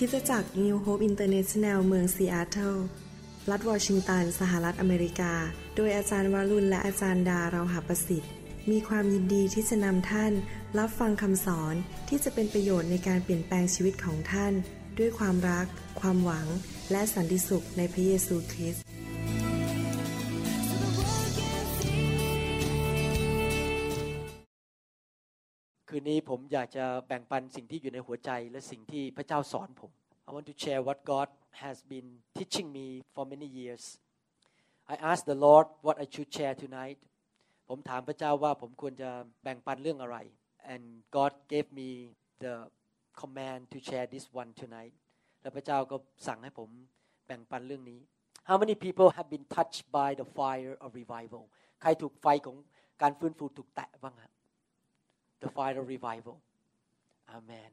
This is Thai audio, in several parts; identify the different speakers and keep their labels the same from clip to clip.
Speaker 1: คิดจักร New Hope International เมืองซีแอตเทิล รัฐวอชิงตัน สหรัฐอเมริกา โดยอาจารย์วารุณและอาจารย์ดาเราหาประสิทธิ์ มีความยินดีที่จะนำท่าน รับฟังคำสอนที่จะเป็นประโยชน์ในการเปลี่ยนแปลงชีวิตของท่าน ด้วยความรัก ความหวัง และสันติสุขในพระเยซูคริสต์
Speaker 2: คืนนี้ผมอยากจะแบ่งปันสิ่งที่อยู่ในหัวใจและสิ่งที่พระเจ้าสอนผม I want to share what God has been teaching me for many years I asked the Lord what I should share tonight ผมถามพระเจ้าว่าผมควรจะแบ่งปันเรื่องอะไร and God gave me the command to share this one tonight และพระเจ้าก็สั่งให้ผมแบ่งปันเรื่องนี้ How many people have been touched by the fire of revival ใครถูกไฟของการฟื้นฟูถูกแตะบ้างครับ the fire of revival Amen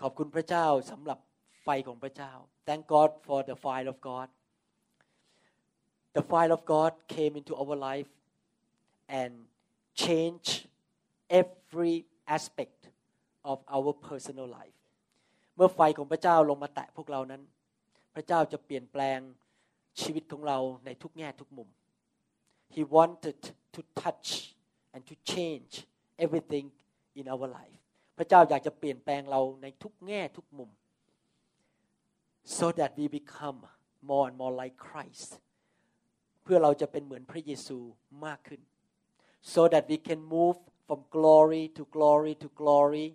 Speaker 2: ขอบคุณพระเจ้าสำหรับไฟของพระเจ้า Thank God for the fire of God the fire of God came into our life and changed every aspect of our personal life เมื่อไฟของพระเจ้าลงมาแตะพวกเรานั้น พระเจ้าจะเปลี่ยนแปลงชีวิตของเราในทุกแง่ทุกมุม He wanted to touch and to change everything in our life พระเจ้าอยากจะเปลี่ยนแปลงเราในทุกแง่ทุกมุม so that we become more and more like Christ เพื่อเราจะเป็นเหมือนพระเยซูมากขึ้น so that we can move from glory to glory to glory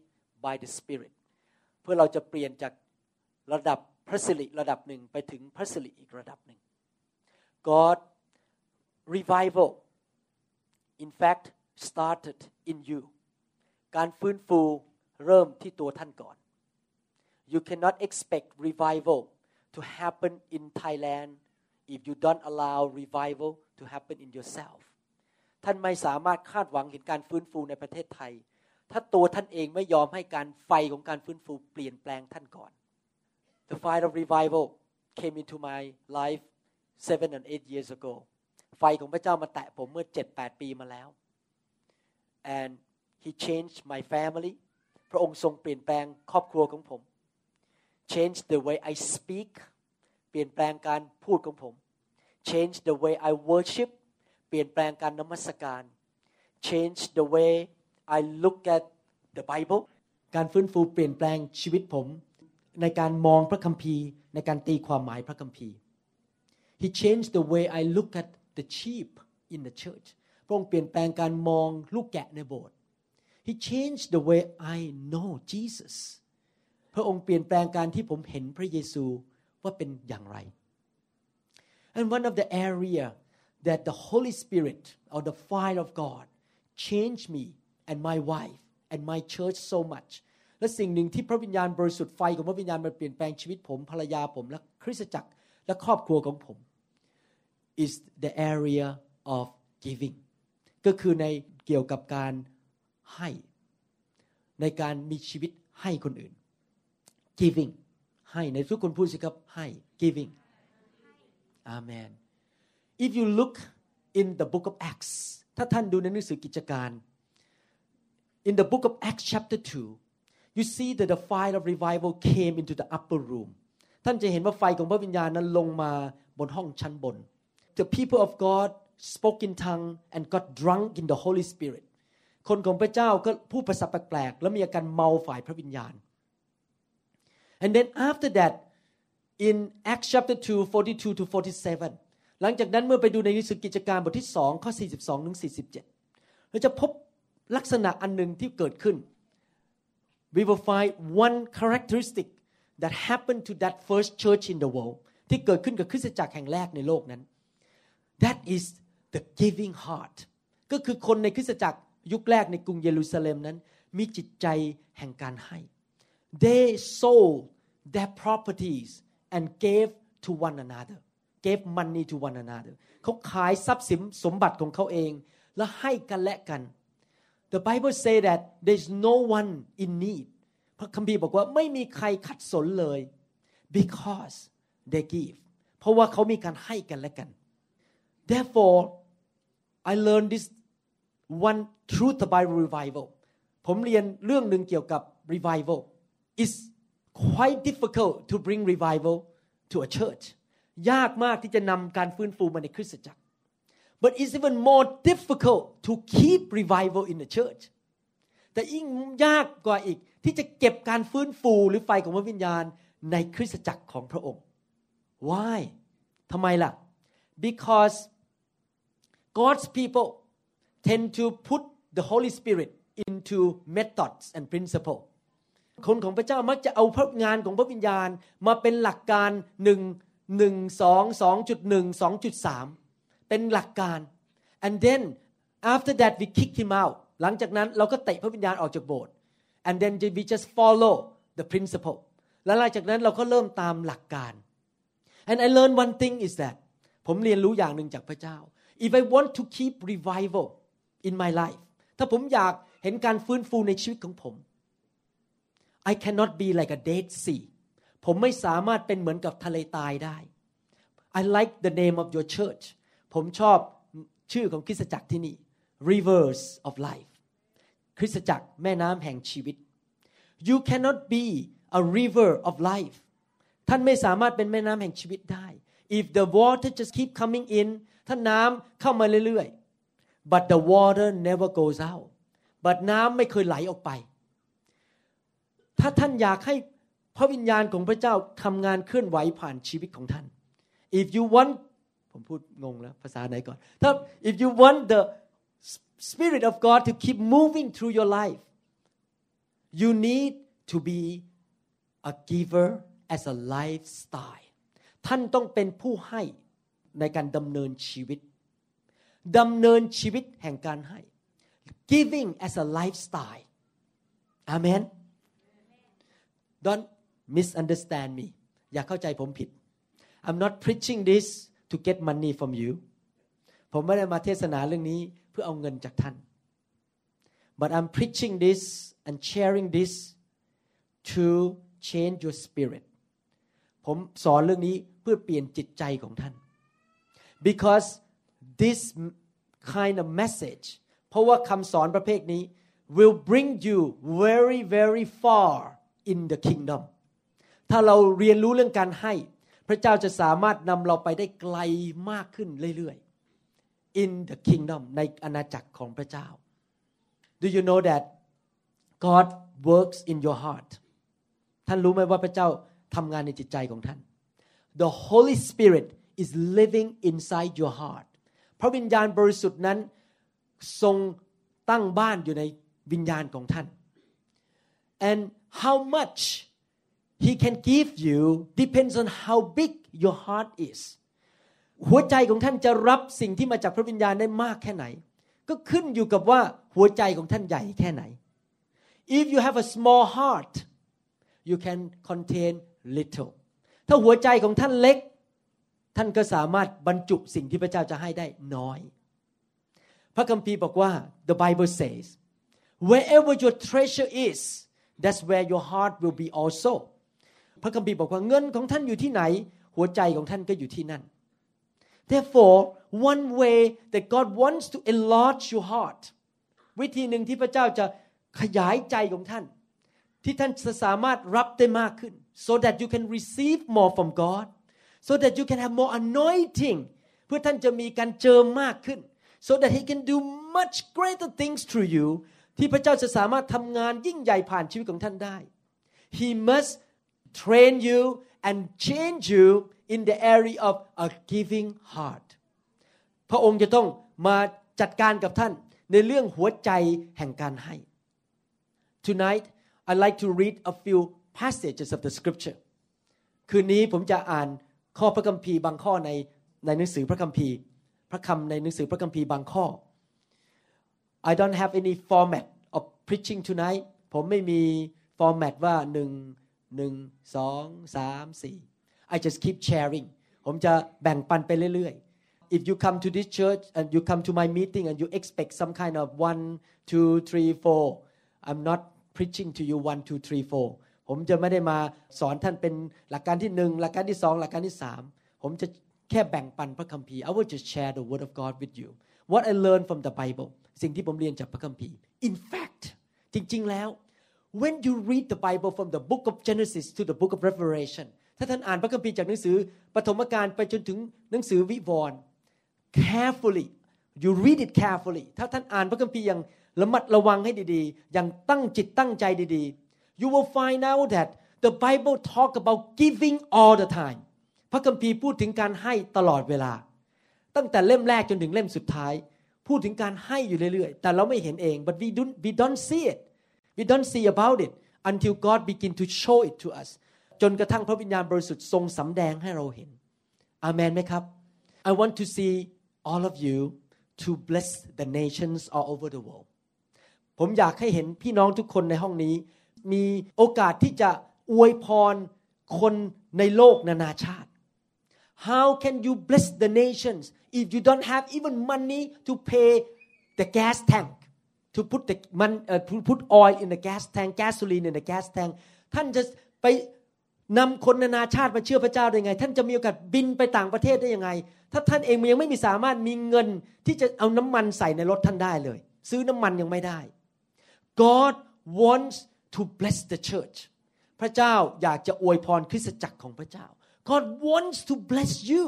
Speaker 2: by the Spirit เพื่อเราจะเปลี่ยนจากระดับพระสิริระดับหนึ่งไปถึงพระสิริอีกระดับหนึ่ง God revival in fact started in you การฟื้นฟูเริ่มที่ตัวท่านก่อน you cannot expect revival to happen in Thailand if you don't allow revival to happen in yourself ท่านไม่สามารถคาดหวังเห็นการฟื้นฟูในประเทศไทย ถ้าตัวท่านเองไม่ยอมให้การไฟของการฟื้นฟูเปลี่ยนแปลงท่านก่อน The fire of revival came into my life seven and eight years ago ไฟของพระเจ้ามาแตะผมเมื่อเจ็ดแปดปีมาแล้ว and he changed my family พระองค์ทรงเปลี่ยนแปลงครอบครัวของผม change the way I speak เปลี่ยนแปลงการพูดของผม change the way I worship เปลี่ยนแปลงการนมัสการ change the way I look at the Bible การฟื้นฟูเปลี่ยนแปลงชีวิตผม ในการมองพระคัมภีร์ ในการตีความหมายพระคัมภีร์ He changed the way I look at the sheep in the church พระองค์เปลี่ยนแปลงการมองลูกแกะในโบสถ์ He changed the way I know Jesus พระองค์เปลี่ยนแปลงการที่ผมเห็นพระเยซูว่าเป็นอย่างไร and one of the area that the Holy Spirit or the fire of God changed me and my wife and my church so much และสิ่งหนึ่งที่พระวิญญาณบริสุทธิ์ไฟของพระวิญญาณมันเปลี่ยนแปลงชีวิตผมภรรยาผมและคริสตจักรและครอบครัวของผม is the area of giving ก็คือในเกี่ยวกับการให้ ในการมีชีวิตให้คนอื่น giving ให้ในทุกคนพูดสิครับให้ giving Amen if you look in the book of Acts ถ้าท่านดูในหนังสือกิจการ in the book of Acts chapter 2 you see that the fire of revival came into the upper room ท่านจะเห็นว่าไฟของพระวิญญาณนั้นลงมาบนห้องชั้นบน the people of God spoke in tongue and got drunk in the Holy Spirit คนของพระเจ้าก็พูดภาษาแปลกๆ แล้วมีอาการเมาฝ่ายพระวิญญาณ and then after that in Acts chapter 2 42 to 47 หลังจากนั้นเมื่อไปดูในหนังสือกิจการบทที่2ข้อ 42ถึง47 เราจะพบลักษณะอันหนึ่งที่เกิดขึ้น we will find one characteristic that happened to that first church in the world ที่เกิดขึ้นกับคริสตจักรแห่งแรกในโลกนั้น that is the giving heart ก็คือคนในคริสตจักรยุคแรกในกรุงเยรูซาเล็มนั้น มีจิตใจแห่งการให้ they sold their properties and gave to one another gave money to one another เขาขายทรัพย์สินสมบัติของเขาเอง และให้กันและกัน the Bible say that there's no one in need พระคัมภีร์บอกว่าไม่มีใครขัดสนเลย because they give เพราะว่าเขามีการให้กันและกัน therefore I learned this one truth about revival ผมเรียนเรื่องหนึ่งเกี่ยวกับ revival is quite difficult to bring revival to a church ยากมากที่จะนำการฟื้นฟูมาในคริสตจักร but it's even more difficult to keep revival in the church แต่ยิ่งยากกว่าอีกที่จะเก็บการฟื้นฟูหรือไฟของพระวิญญาณในคริสตจักรของพระองค์ why ทำไมล่ะ because God's people tend to put the Holy Spirit into methods and principle คนของพระเจ้ามักจะเอาพระงานของพระวิญญาณมาเป็นหลักการหนึ่งหนึ่งสองสองจุดหนึ่งสองจุดสามเป็นหลักการ and then after that we kick him out หลังจากนั้นเราก็เตะพระวิญญาณออกจากโบสถ์ and then we just follow the principle แล้วหลังจากนั้นเราก็เริ่มตามหลักการ and I learned one thing is that ผมเรียนรู้อย่างหนึ่งจากพระเจ้า if I want to keep revival in my life ถ้าผมอยากเห็นการฟื้นฟูในชีวิตของผม I cannot be like a dead sea ผมไม่สามารถเป็นเหมือนกับทะเลตายได้ I like the name of your church ผมชอบชื่อของคริสตจักรที่นี่ rivers of life คริสตจักรแม่น้ำแห่งชีวิต you cannot be a river of life ท่านไม่สามารถเป็นแม่น้ำแห่งชีวิตได้ if the water just keep coming in ถ้าน้ำเข้ามาเรื่อยๆ but the water never goes out but น้ำไม่เคยไหลออกไป ถ้าท่านอยากให้พระวิญญาณของพระเจ้าทำงานเคลื่อนไหวผ่านชีวิตของท่าน if you want ผมพูดงงแล้ว ภาษาไหนก่อนถ้า if you want the spirit of God to keep moving through your life you need to be a giver as a lifestyle ท่านต้องเป็นผู้ให้ ในการดำเนินชีวิตดำเนินชีวิตแห่งการให้ giving as a lifestyle amen don't misunderstand me อย่าเข้าใจผมผิด I'm not preaching this to get money from you ผมไม่ได้มาเทศนาเรื่องนี้เพื่อเอาเงินจากท่าน but I'm preaching this and sharing this to change your spirit ผมสอนเรื่องนี้เพื่อเปลี่ยนจิตใจของท่าน because this kind of message เพราะว่าคำสอนประเภทนี้ will bring you very very far in the kingdom ถ้าเราเรียนรู้เรื่องการให้ พระเจ้าจะสามารถนำเราไปได้ไกลมากขึ้นเรื่อยๆ in the kingdom ในอาณาจักรของพระเจ้า Do you know that God works in your heart ท่านรู้ไหมว่าพระเจ้าทำงานในจิตใจของท่าน The Holy Spirit is living inside your heart พระวิญญาณบริสุทธิ์นั้นทรงตั้งบ้านอยู่ในวิญญาณของท่าน and how much he can give you depends on how big your heart is หัวใจของท่านจะรับสิ่งที่มาจากพระวิญญาณได้มากแค่ไหน ก็ขึ้นอยู่กับว่าหัวใจของท่านใหญ่แค่ไหน if you have a small heart you can contain little ถ้าหัวใจของท่านเล็ก ท่านก็สามารถบรรจุสิ่งที่พระเจ้าจะให้ได้น้อย พระคัมภีร์บอกว่า the Bible says wherever your treasure is that's where your heart will be also พระคัมภีร์บอกว่าเงินของท่านอยู่ที่ไหน หัวใจของท่านก็อยู่ที่นั่น therefore one way that God wants to enlarge your heart วิธีหนึ่งที่พระเจ้าจะขยายใจของท่าน ที่ท่านจะสามารถรับได้มากขึ้น so that you can receive more from God so that you can have more anointing เพื่อท่านจะมีการเจิมมากขึ้น so that He can do much greater things through you ที่พระเจ้าจะสามารถทำงานยิ่งใหญ่ผ่านชีวิตของท่านได้ He must train you and change you in the area of a giving heart พระองค์จะต้องมาจัดการกับท่านในเรื่องหัวใจแห่งการให้ Tonight I like to read a few passages of the scripture คืนนี้ผมจะอ่าน ข้อพระคัมภีร์บางข้อในในหนังสือพระคัมภีร์ พระคำในหนังสือพระคัมภีร์บางข้อ I don't have any format of preaching tonight ผมไม่มี format ว่าหนึ่งหนึ่งสองสามสี่ I just keep sharing ผมจะแบ่งปันไปเรื่อยๆ if you come to this church and you come to my meeting and you expect some kind of one two three four I'm not preaching to you one two three four ผมจะไม่ได้มาสอนท่านเป็นหลักการที่หนึ่งหลักการที่สองหลักการที่สามผมจะแค่แบ่งปันพระคัมภีร์ I will just share the word of God with you what I learned from the Bible สิ่งที่ผมเรียนจากพระคัมภีร์ in fact จริง ๆ แล้ว when you read the Bible from the book of Genesis to the book of Revelation ถ้าท่านอ่านพระคัมภีร์จากหนังสือปฐมกาลไปจนถึงหนังสือวิวรณ์ carefully you read it carefully ถ้าท่านอ่านพระคัมภีร์อย่างระมัดระวังให้ดีๆ อย่างตั้งจิตตั้งใจดีๆ you will find out that the Bible talk about giving all the time พระคัมภีร์พูดถึงการให้ตลอดเวลา ตั้งแต่เล่มแรกจนถึงเล่มสุดท้าย พูดถึงการให้อยู่เรื่อยๆ แต่เราไม่เห็นเอง but we don't we don't see it we don't see about it until God begin to show it to us จนกระทั่งพระวิญญาณบริสุทธิ์ทรงสำแดงให้เราเห็นอาเมนไหมครับ I want to see all of you to bless the nations all over the world ผมอยากให้เห็นพี่น้องทุกคนในห้องนี้ มีโอกาสที่จะอวยพรคนในโลกนานาชาติ How can you bless the nations if you don't have even money to pay the gas tank to put the man uh, to put oil in the gas tank gasoline in the gas tank ท่านจะไปนำคนนานาชาติมาเชื่อพระเจ้าได้ไง ท่านจะมีโอกาสบินไปต่างประเทศได้ยังไง ถ้าท่านเองยังไม่มีสามารถมีเงินที่จะเอาน้ำมันใส่ในรถท่านได้เลย ซื้อน้ำมันยังไม่ได้ God wants to bless the church พระเจ้าอยากจะอวยพรคริสตจักรของพระเจ้า God wants to bless you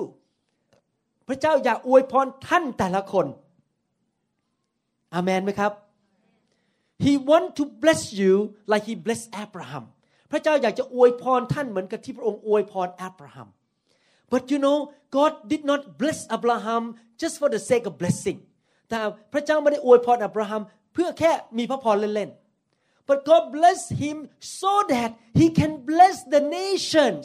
Speaker 2: พระเจ้าอยากอวยพรท่านแต่ละคนอาเมนไหมครับ He want to bless you like he blessed Abraham พระเจ้าอยากจะอวยพรท่านเหมือนกับที่พระองค์อวยพรอับราฮัม but you know God did not bless Abraham just for the sake of blessing แต่พระเจ้าไม่ได้อวยพรอับราฮัมเพื่อแค่มีพระพรเล่น but God blessed him so that he can bless the nations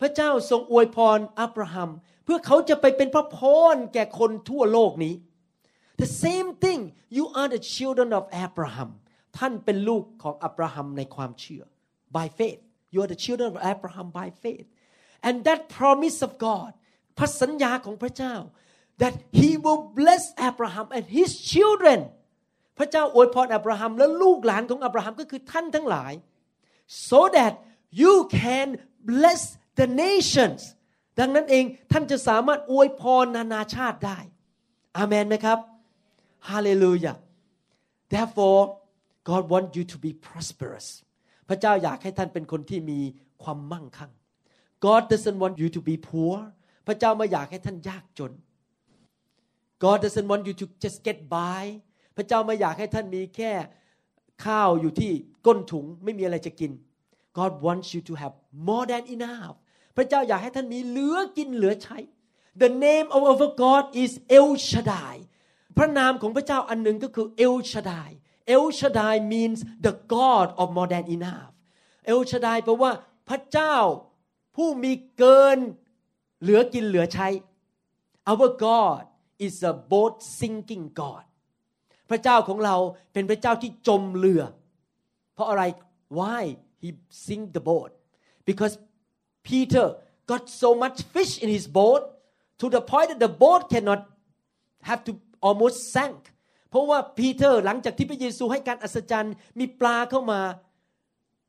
Speaker 2: พระเจ้าทรงอวยพรอับราฮัมเพื่อเขาจะไปเป็นพระพรแก่คนทั่วโลกนี้ the same thing you are the children of Abraham ท่านเป็นลูกของอับราฮัมในความเชื่อ by faith you are the children of Abraham by faith and that promise of God พระสัญญาของพระเจ้า that he will bless Abraham and his children พระเจ้าอวยพรอับราฮัมและลูกหลานของอับราฮัมก็คือท่านทั้งหลาย so that you can bless the nations ดังนั้นเองท่านจะสามารถอวยพรนานาชาติได้อาเมนไหมครับฮาเลลูยา therefore God want you to be prosperous พระเจ้าอยากให้ท่านเป็นคนที่มีความมั่งคั่ง God doesn't want you to be poor พระเจ้าไม่อยากให้ท่านยากจน God doesn't want you to just get by พระเจ้าไม่อยากให้ท่านมีแค่ข้าวอยู่ที่ก้นถุงไม่มีอะไรจะกิน God wants you to have more than enough พระเจ้าอยากให้ท่านมีเหลือกินเหลือใช้ The name of our God is El Shaddai พระนามของพระเจ้าอันหนึ่งก็คือ El Shaddai El Shaddai means the God of more than enough El Shaddai แปลว่าพระเจ้าผู้มีเกินเหลือกินเหลือใช้ Our God is a boat sinking God พระเจ้าของเราเป็นพระเจ้าที่จมเรือ เพราะอะไร Why he sink the boat because Peter got so much fish in his boat to the point that the boat cannot have to almost sank เพราะว่าปีเตอร์หลังจากที่พระเยซูให้การอัศจรรย์มีปลาเข้ามา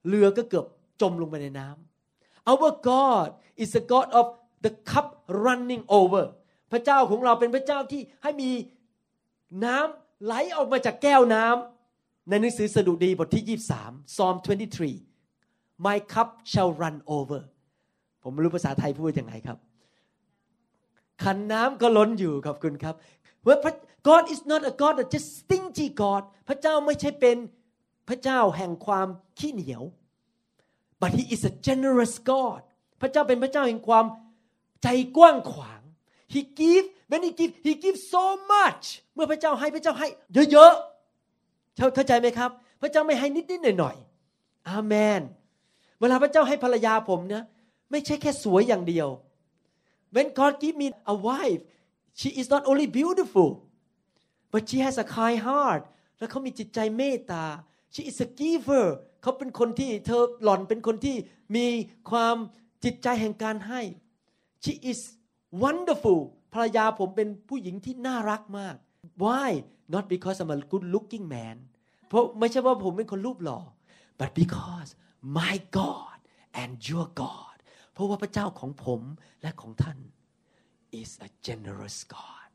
Speaker 2: เรือก็เกือบจมลงไปในน้ำ Our God is a God of the cup running over พระเจ้าของเราเป็นพระเจ้าที่ให้มีน้ำ ไหลออกมาจากแก้วน้ำในหนังสือสดุดีบทที่ 23 Psalm 23 My cup shall run over ผมไม่รู้ภาษาไทยพูดยังไงครับ ขันน้ำก็ล้นอยู่ขอบคุณครับว่า God is not a God that just stingy God พระเจ้าไม่ใช่เป็นพระเจ้าแห่งความขี้เหนียว but He is a generous God พระเจ้าเป็นพระเจ้าแห่งความใจกว้างขวาง He give when He give He give so much เมื่อพระเจ้าให้พระเจ้าให้ เยอะๆเข้าใจไหมครับ พระเจ้าไม่ให้นิดๆหน่อยๆอาเมน เวลาพระเจ้าให้ภรรยาผมเนี่ยไม่ใช่แค่สวยอย่างเดียว When God give me a wife she is not only beautiful but she has a kind heart แล้วเขามีจิตใจเมตตา she is a giver เขาเป็นคนที่เธอหล่อนเป็นคนที่มีความจิตใจแห่งการให้ she is wonderful ภรรยาผมเป็นผู้หญิงที่น่ารักมาก why not because I'm a good looking man เพราะไม่ใช่ว่าผมเป็นคนรูปหล่อ but because my God and your God เพราะว่าพระเจ้าของผมและของท่าน is a generous God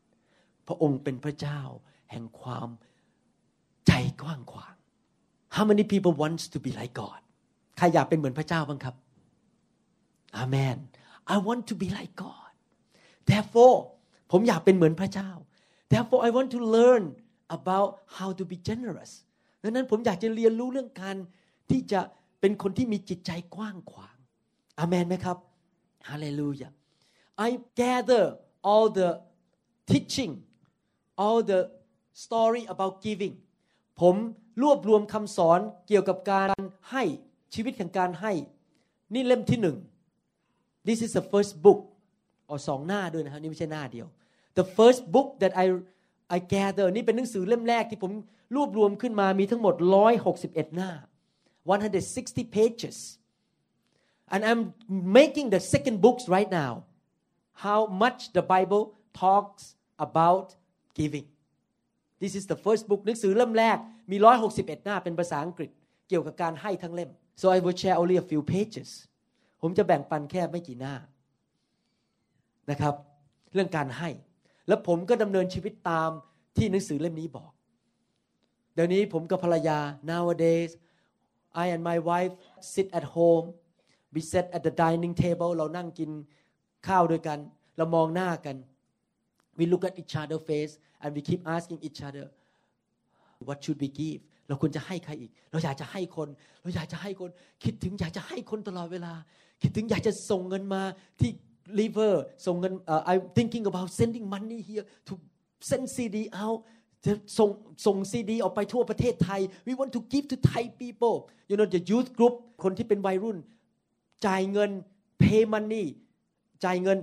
Speaker 2: พระองค์เป็นพระเจ้าแห่งความใจกว้างขวาง How many people wants to be like God ใครอยากเป็นเหมือนพระเจ้าบ้างครับ Amen I want to be like God therefore ผมอยากเป็นเหมือนพระเจ้า therefore I want to learn about how to be generous ดังนั้นผมอยากจะเรียนรู้เรื่องการที่จะเป็นคนที่มีจิตใจกว้างขวางอเมนไหมครับฮาเลลูยา I gather all the teaching all the story about giving ผมรวบรวมคำสอนเกี่ยวกับการให้ชีวิตแห่งการให้ นี่เล่มที่หนึ่ง this is the first book เอาสองหน้าด้วยนะครับนี่ไม่ใช่หน้าเดียว the first book that I I gather นี่เป็นหนังสือเล่มแรกที่ผมรวบรวมขึ้นมามีทั้งหมด 161 หน้า 160 pages and I'm making the second books right now how much the Bible talks about giving this is the first book หนังสือเล่มแรกมี 161 หน้าเป็นภาษาอังกฤษ เกี่ยวกับการให้ทั้งเล่ม so I will share only a few pages ผมจะแบ่งปันแค่ไม่กี่หน้า นะครับ เรื่องการให้ แล้วผมก็ดำเนินชีวิตตามที่หนังสือเล่มนี้บอก เดี๋ยวนี้ผมกับภรรยา nowadays I and my wife sit at home we sit at the dining table เรานั่งกินข้าวด้วยกัน เรามองหน้ากัน we look at each other face and we keep asking each other what should we give เราควรจะให้ใครอีก เราอยากจะให้คน เราอยากจะให้คน คิดถึงอยากจะให้คนตลอดเวลา คิดถึงอยากจะส่งเงินมาที่ liver ส่งเงิน uh, I'm thinking about sending money here to send CD out จะส่งส่งซีดีออกไปทั่วประเทศไทย we want to give to Thai people you know the youth group คนที่เป็นวัยรุ่น จ่ายเงิน pay money จ่ายเงิน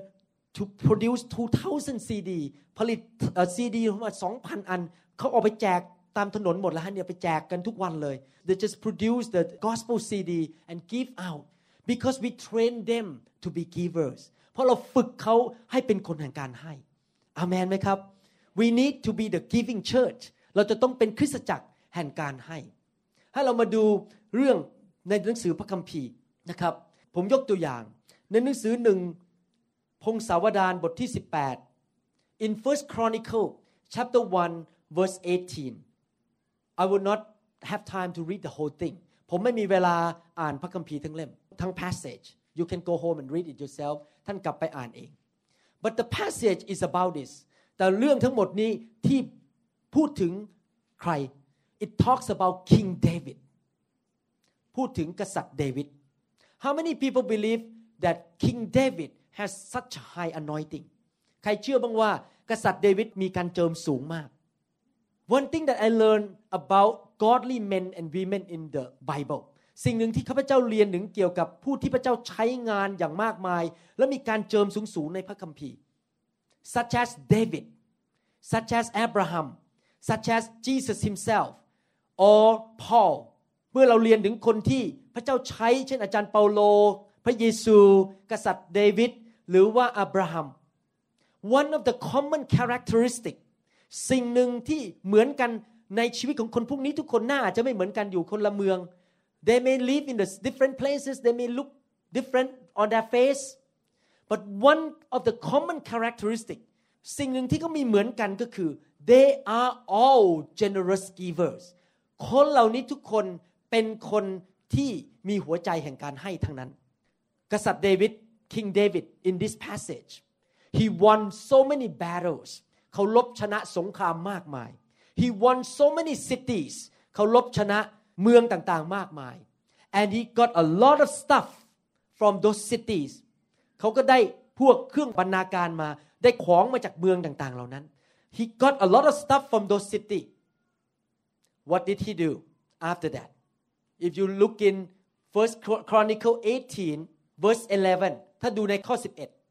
Speaker 2: to produce 2,000 CD ผลิตซีดีมา2,000 อัน เขาออกไปแจกตามถนนหมดแล้วฮะเนี่ยไปแจกกันทุกวันเลย they just produce the gospel CD and give out because we train them to be givers เพราะเราฝึกเขาให้เป็นคนแห่งการให้อามนไหมครับ we need to be the giving church เราจะต้องเป็นคริสตจักรแห่งการให้ ให้เรามาดูเรื่องในหนังสือพระคัมภีร์นะครับ ผมยกตัวอย่าง ในหนังสือหนึ่งพงศาวดารบทที่ 18 in First Chronicle chapter 1 verse 18 I will not have time to read the whole thing ผมไม่มีเวลาอ่านพระคัมภีร์ทั้งเล่ม ทั้ง passage you can go home and read it yourself ท่านกลับไปอ่านเอง but the passage is about this แต่เรื่องทั้งหมดนี้ที่พูดถึงใคร it talks about King David พูดถึงกษัตริย์เดวิด how many people believe that King David has such high anointing ใครเชื่อบ้างว่ากษัตริย์เดวิดมีการเจิมสูงมาก one thing that I learned about godly men and women in the Bible สิ่งหนึ่งที่ข้าพเจ้าเรียนถึงเกี่ยวกับผู้ที่พระเจ้าใช้งานอย่างมากมาย และมีการเจิมสูงๆในพระคัมภีร์ such as David such as Abraham such as Jesus himself or Paul เมื่อเราเรียนถึงคนที่พระเจ้าใช้เช่นอาจารย์เปาโล พระเยซู กษัตริย์เดวิดหรือว่าอับราฮัม one of the common characteristic สิ่งหนึ่งที่เหมือนกันในชีวิตของคนพวกนี้ทุกคนหน้าอาจจะไม่เหมือนกันอยู่คนละเมือง they may live in the different places they may look different on their face but one of the common characteristic สิ่งหนึ่งที่เขามีเหมือนกันก็คือ they are all generous givers คนเหล่านี้ทุกคนเป็นคนที่มีหัวใจแห่งการให้ทั้งนั้น กษัตริย์เดวิด King David in this passage he won so many battles เขาลบชนะสงครามมากมาย he won so many cities เขาลบชนะ เมืองต่างๆมากมาย and he got a lot of stuff from those cities เขาก็ได้พวกเครื่องบรรณาการมาได้ของมาจากเมืองต่างๆ เหล่านั้น he got a lot of stuff from those city what did he do after that if you look in First Chronicle 18 verse 11 ถ้าดูในข้อ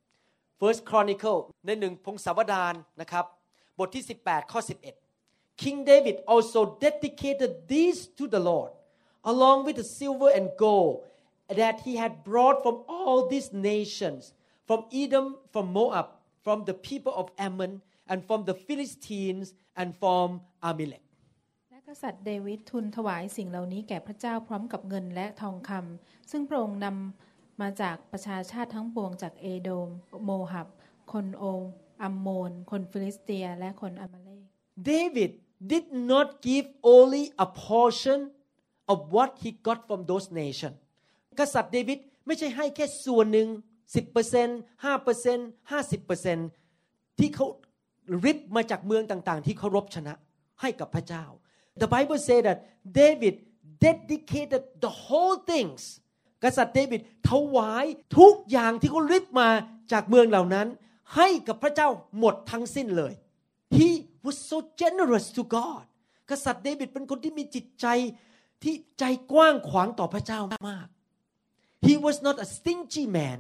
Speaker 2: 11 First Chronicle ในหนึ่งพงศาวดารนะครับ บทที่ 18 ข้อ 11 King David also dedicated these to the Lord along with the silver and gold that he had brought from all these nations from Edom from Moab from the people of Ammon and from the Philistines and from Amalek
Speaker 3: และกษัตริย์เดวิดทูลถวายสิ่งเหล่านี้แก่พระเจ้าพร้อมกับเงินและทองคำซึ่งพระองค์นำมาจากประชาชาติทั้งปวงจากเอโดม โมหับ คนโอม อัมโมน คนฟิลิสเตีย และคนอามาเลก
Speaker 2: David did not give only a portion of what he got from those nations กษัตริย์เดวิดไม่ใช่ให้แค่ส่วนหนึ่ง10% 5% 50%ที่เขาริบมาจากเมืองต่างๆ ที่เขารบชนะให้กับพระเจ้า The Bible say that David dedicated the whole things กษัตริย์เดวิดถวายทุกอย่างที่เขาริบมาจากเมืองเหล่านั้น ให้กับพระเจ้าหมดทั้งสิ้นเลย He was so generous to God กษัตริย์เดวิดเป็นคนที่มีจิตใจที่ใจกว้างขวางต่อพระเจ้ามาก He was not a stingy man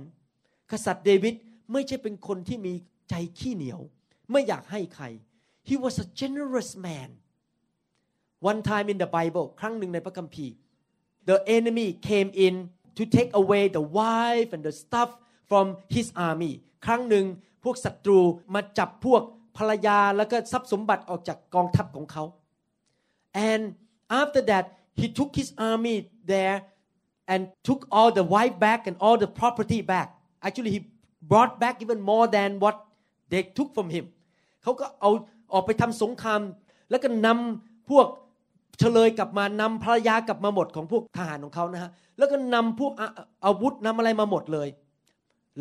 Speaker 2: กษัตริย์เดวิดไม่ใช่เป็นคนที่มีใจขี้เหนียว ไม่อยากให้ใคร He was a generous man One time in the Bible ครั้งหนึ่งในพระคัมภีร์ the enemy came in to take away the wife and the stuff from his army ครั้งหนึ่งพวกศัตรูมาจับพวก ภรรยาแล้วก็ทรัพย์สมบัติออกจากกองทัพของเขา and after that he took his army there and took all the wife back and all the property back actually he brought back even more than what they took from him เขาก็เอาออกไปทำสงคราม แล้วก็นำพวกเฉลยกลับมานำภรรยากลับมาหมดของพวกทหารของเขานะฮะแล้วก็นำพวกอาวุธนำอะไรมาหมดเลย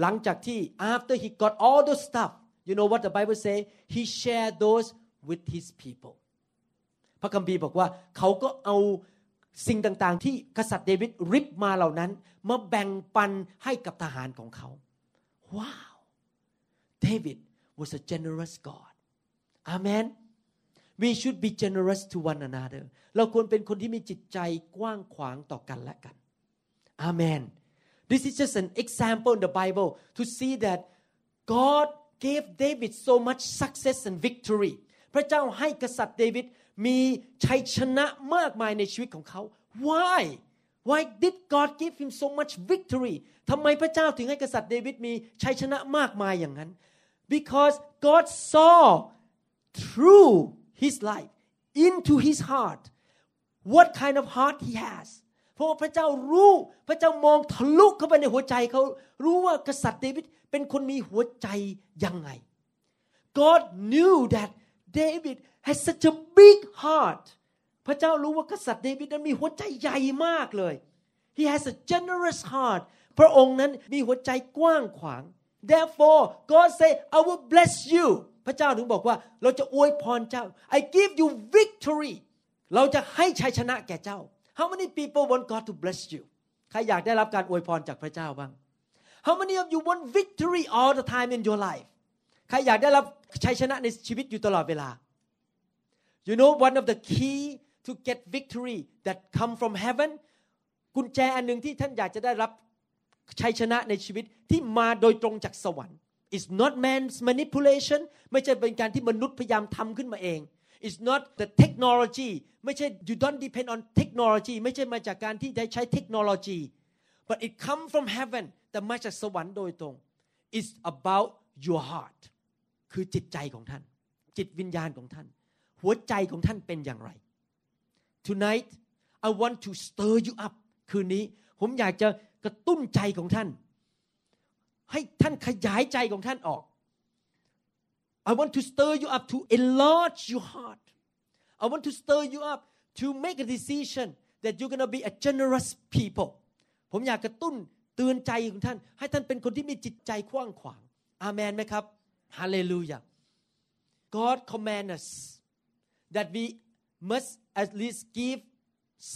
Speaker 2: หลังจากที่ after he got all the stuff you know what the Bible say he shared those with his people พระคัมภีร์บอกว่าเขาก็เอาสิ่งต่างๆ ที่กษัตริย์เดวิดริบมาเหล่านั้น มาแบ่งปันให้กับทหารของเขา ว้าว David was a generous God Amen we should be generous to one another เราควรเป็นคนที่มีจิตใจกว้างขวางต่อกันและกัน Amen This is just an example in the Bible to see that God gave David so much success and victory พระเจ้าให้กษัตริย์เดวิดมีชัยชนะมากมายในชีวิตของเขา Why Why did God give him so much victory ทำไมพระเจ้าถึงให้กษัตริย์เดวิดมีชัยชนะมากมายอย่างนั้น Because God saw through his life into his heart what kind of heart he has เพราะพระเจ้ารู้ พระเจ้ามองทะลุเข้าไปในหัวใจเขา รู้ว่ากษัตริย์เดวิด เป็นคนมีหัวใจยังไง God knew that David has such a big heart พระเจ้ารู้ว่ากษัตริย์เดวิดนั้นมีหัวใจใหญ่มากเลย He has a generous heart พระองค์นั้นมีหัวใจกว้างขวาง Therefore God say I will bless you พระเจ้าถึงบอกว่าเราจะอวยพรเจ้า I give you victory เราจะให้ชัยชนะแก่เจ้า How many people want God to bless you ใครอยากได้รับการอวยพรจากพระเจ้าบ้าง How many of you want victory all the time in your life ใครอยากได้รับชัยชนะในชีวิตอยู่ตลอดเวลา You know one of the key to get victory that come from heaven กุญแจอันหนึ่งที่ท่านอยากจะได้รับชัยชนะในชีวิตที่มาโดยตรงจากสวรรค์ It's not man's manipulation ไม่ใช่เป็นการที่มนุษย์พยายามทำขึ้นมาเอง It's not the technology ไม่ใช่ you don't depend on technology ไม่ใช่มาจากการที่ได้ใช้เทคโนโลยี but it come from heaven แต่มาจากสวรรค์โดยตรง It's about your heart คือจิตใจของท่าน จิตวิญญาณของท่าน หัวใจของท่านเป็นอย่างไร Tonight I want to stir you up คืนนี้ ผมอยากจะกระตุ้นใจของท่าน ให้ท่านขยายใจของท่านออก I want to stir you up to enlarge your heart I want to stir you up to make a decision that you're gonna be a generous people ผมอยากกระตุ้นเตือนใจของท่าน ให้ท่านเป็นคนที่มีจิตใจกว้างขวาง อาเมนไหมครับฮาเลลูยา God command us that we must at least give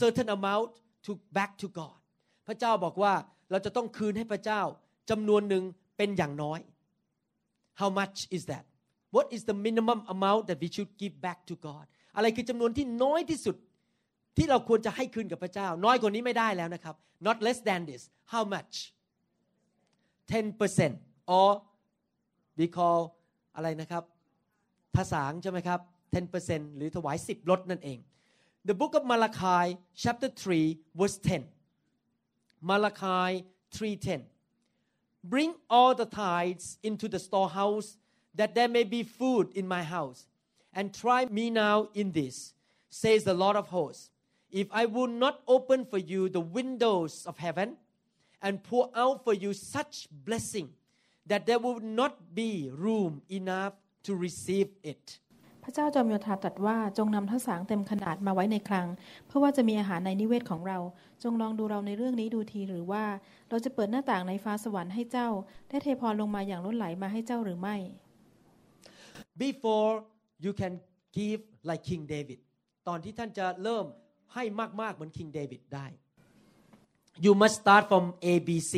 Speaker 2: certain amount to back to God พระเจ้าบอกว่าเราจะต้องคืนให้พระเจ้าจำนวนหนึ่งเป็นอย่างน้อย How much is that What is the minimum amount that we should give back to God อะไรคือจำนวนที่น้อยที่สุด ที่เราควรจะให้คืนกับพระเจ้า น้อยกว่านี้ไม่ได้แล้วนะครับ not less than this how much 10% or we call อะไรนะครับภาษาใช่ไหมครับ10%หรือถวาย10ลดนั่นเอง The book of Malachi chapter 3 verse 10 Malachi 3:10 Bring all the tithes into the storehouse that there may be food in my house and try me now in this says the Lord of hosts If I will not open for you the windows of heaven and pour out for you such blessing that there will not be room enough to receive it
Speaker 3: พระเจ้าจอมโยธาตรัสว่าจงนำทั้งสางเต็มขนาดมาไว้ในคลัง เพื่อว่าจะมีอาหารในนิเวศของเรา จงลองดูเราในเรื่องนี้ดูทีหรือว่า เราจะเปิดหน้าต่างในฟ้าสวรรค์ให้เจ้า ได้เทพรลงมาอย่างล้นไหลมาให้เจ้าหรือไม่
Speaker 2: before you can give like King David ตอนที่ท่านจะเริ่ม ให้มากๆเหมือน King David ได้ you must start from A B C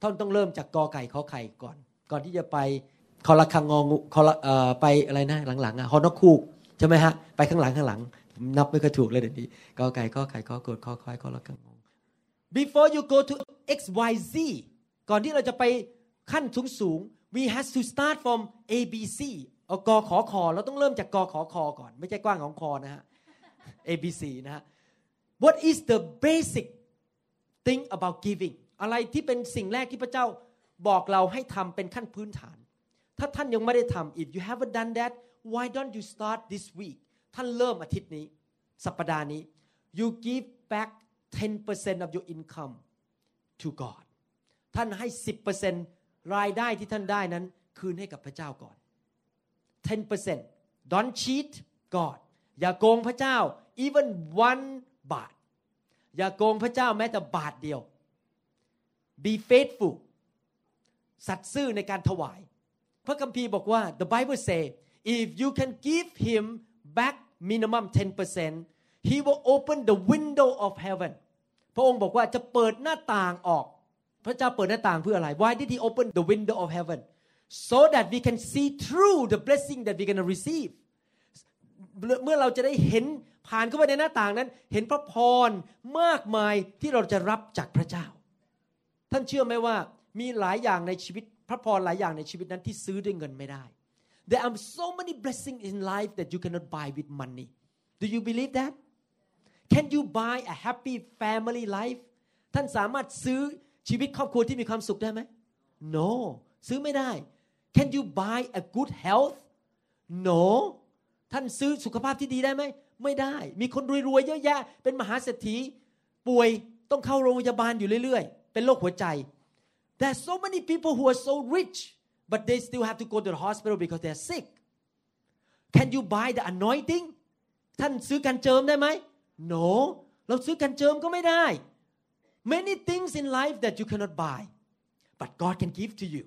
Speaker 2: ท่านต้องเริ่มจากกอไก่ขอไข่ก่อน ก่อนที่จะไปคอละคังงองคอละไปอะไรนะหลังๆอะฮอนกคูกใช่ไหมฮะไปข้างหลังข้างหลัง นับไม่ค่อยถูกเลยเดี๋ยวนี้กอไก่ขอไข่ขอกดขอควายขอละคังงอง before you go to X Y Z ก่อนที่เราจะไปขั้นสูงสูง we have to start from A B C เอากอขอคอเราต้องเริ่มจากกอขอคอก่อน ไม่ใช่กว้างของคอนะฮะ A B C นะฮะ what is the basic thing about giving อะไรที่เป็นสิ่งแรกที่พระเจ้าบอกเราให้ทำเป็นขั้นพื้นฐาน ถ้าท่านยังไม่ได้ทำ if you haven't done that why don't you start this week ท่านเริ่มอาทิตย์นี้ สัปดาห์นี้ you give back 10% of your income to God ท่านให้ 10%รายได้ที่ท่านได้นั้น คืนให้กับพระเจ้าก่อน 10% don't cheat God อย่าโกงพระเจ้า even one บาท อย่าโกงพระเจ้าแม้แต่บาทเดียว be faithful สัตย์ซื่อในการถวาย พระคัมภีร์บอกว่า the Bible say if you can give him back minimum 10% he will open the window of heaven พระองค์บอกว่าจะเปิดหน้าต่างออก พระเจ้าเปิดหน้าต่างเพื่ออะไร why did he open the window of heaven so that we can see through the blessing that we're going to receive เมื่อเราจะได้เห็น ผ่านเข้าไปในหน้าต่างนั้น เห็นพระพรมากมายที่เราจะรับจากพระเจ้า ท่านเชื่อไหมว่ามีหลายอย่างในชีวิต พระพรหลายอย่างในชีวิตนั้นที่ซื้อด้วยเงินไม่ได้ There are so many blessings in life that you cannot buy with money Do you believe that Can you buy a happy family life ท่านสามารถซื้อชีวิตครอบครัวที่มีความสุขได้ไหม No ซื้อไม่ได้ Can you buy a good health No ท่านซื้อสุขภาพที่ดีได้ไหม ไม่ได้ มีคนรวยๆเยอะแยะ เป็นมหาเศรษฐีป่วยต้องเข้าโรงพยาบาลอยู่เรื่อยๆ เป็นโรคหัวใจ There are so many people who are so rich but they still have to go to the hospital because they are sick Can you buy the anointing ท่านซื้อกันเจิมได้ไหม No เราซื้อกันเจิมก็ไม่ได้ Many things in life that you cannot buy but God can give to you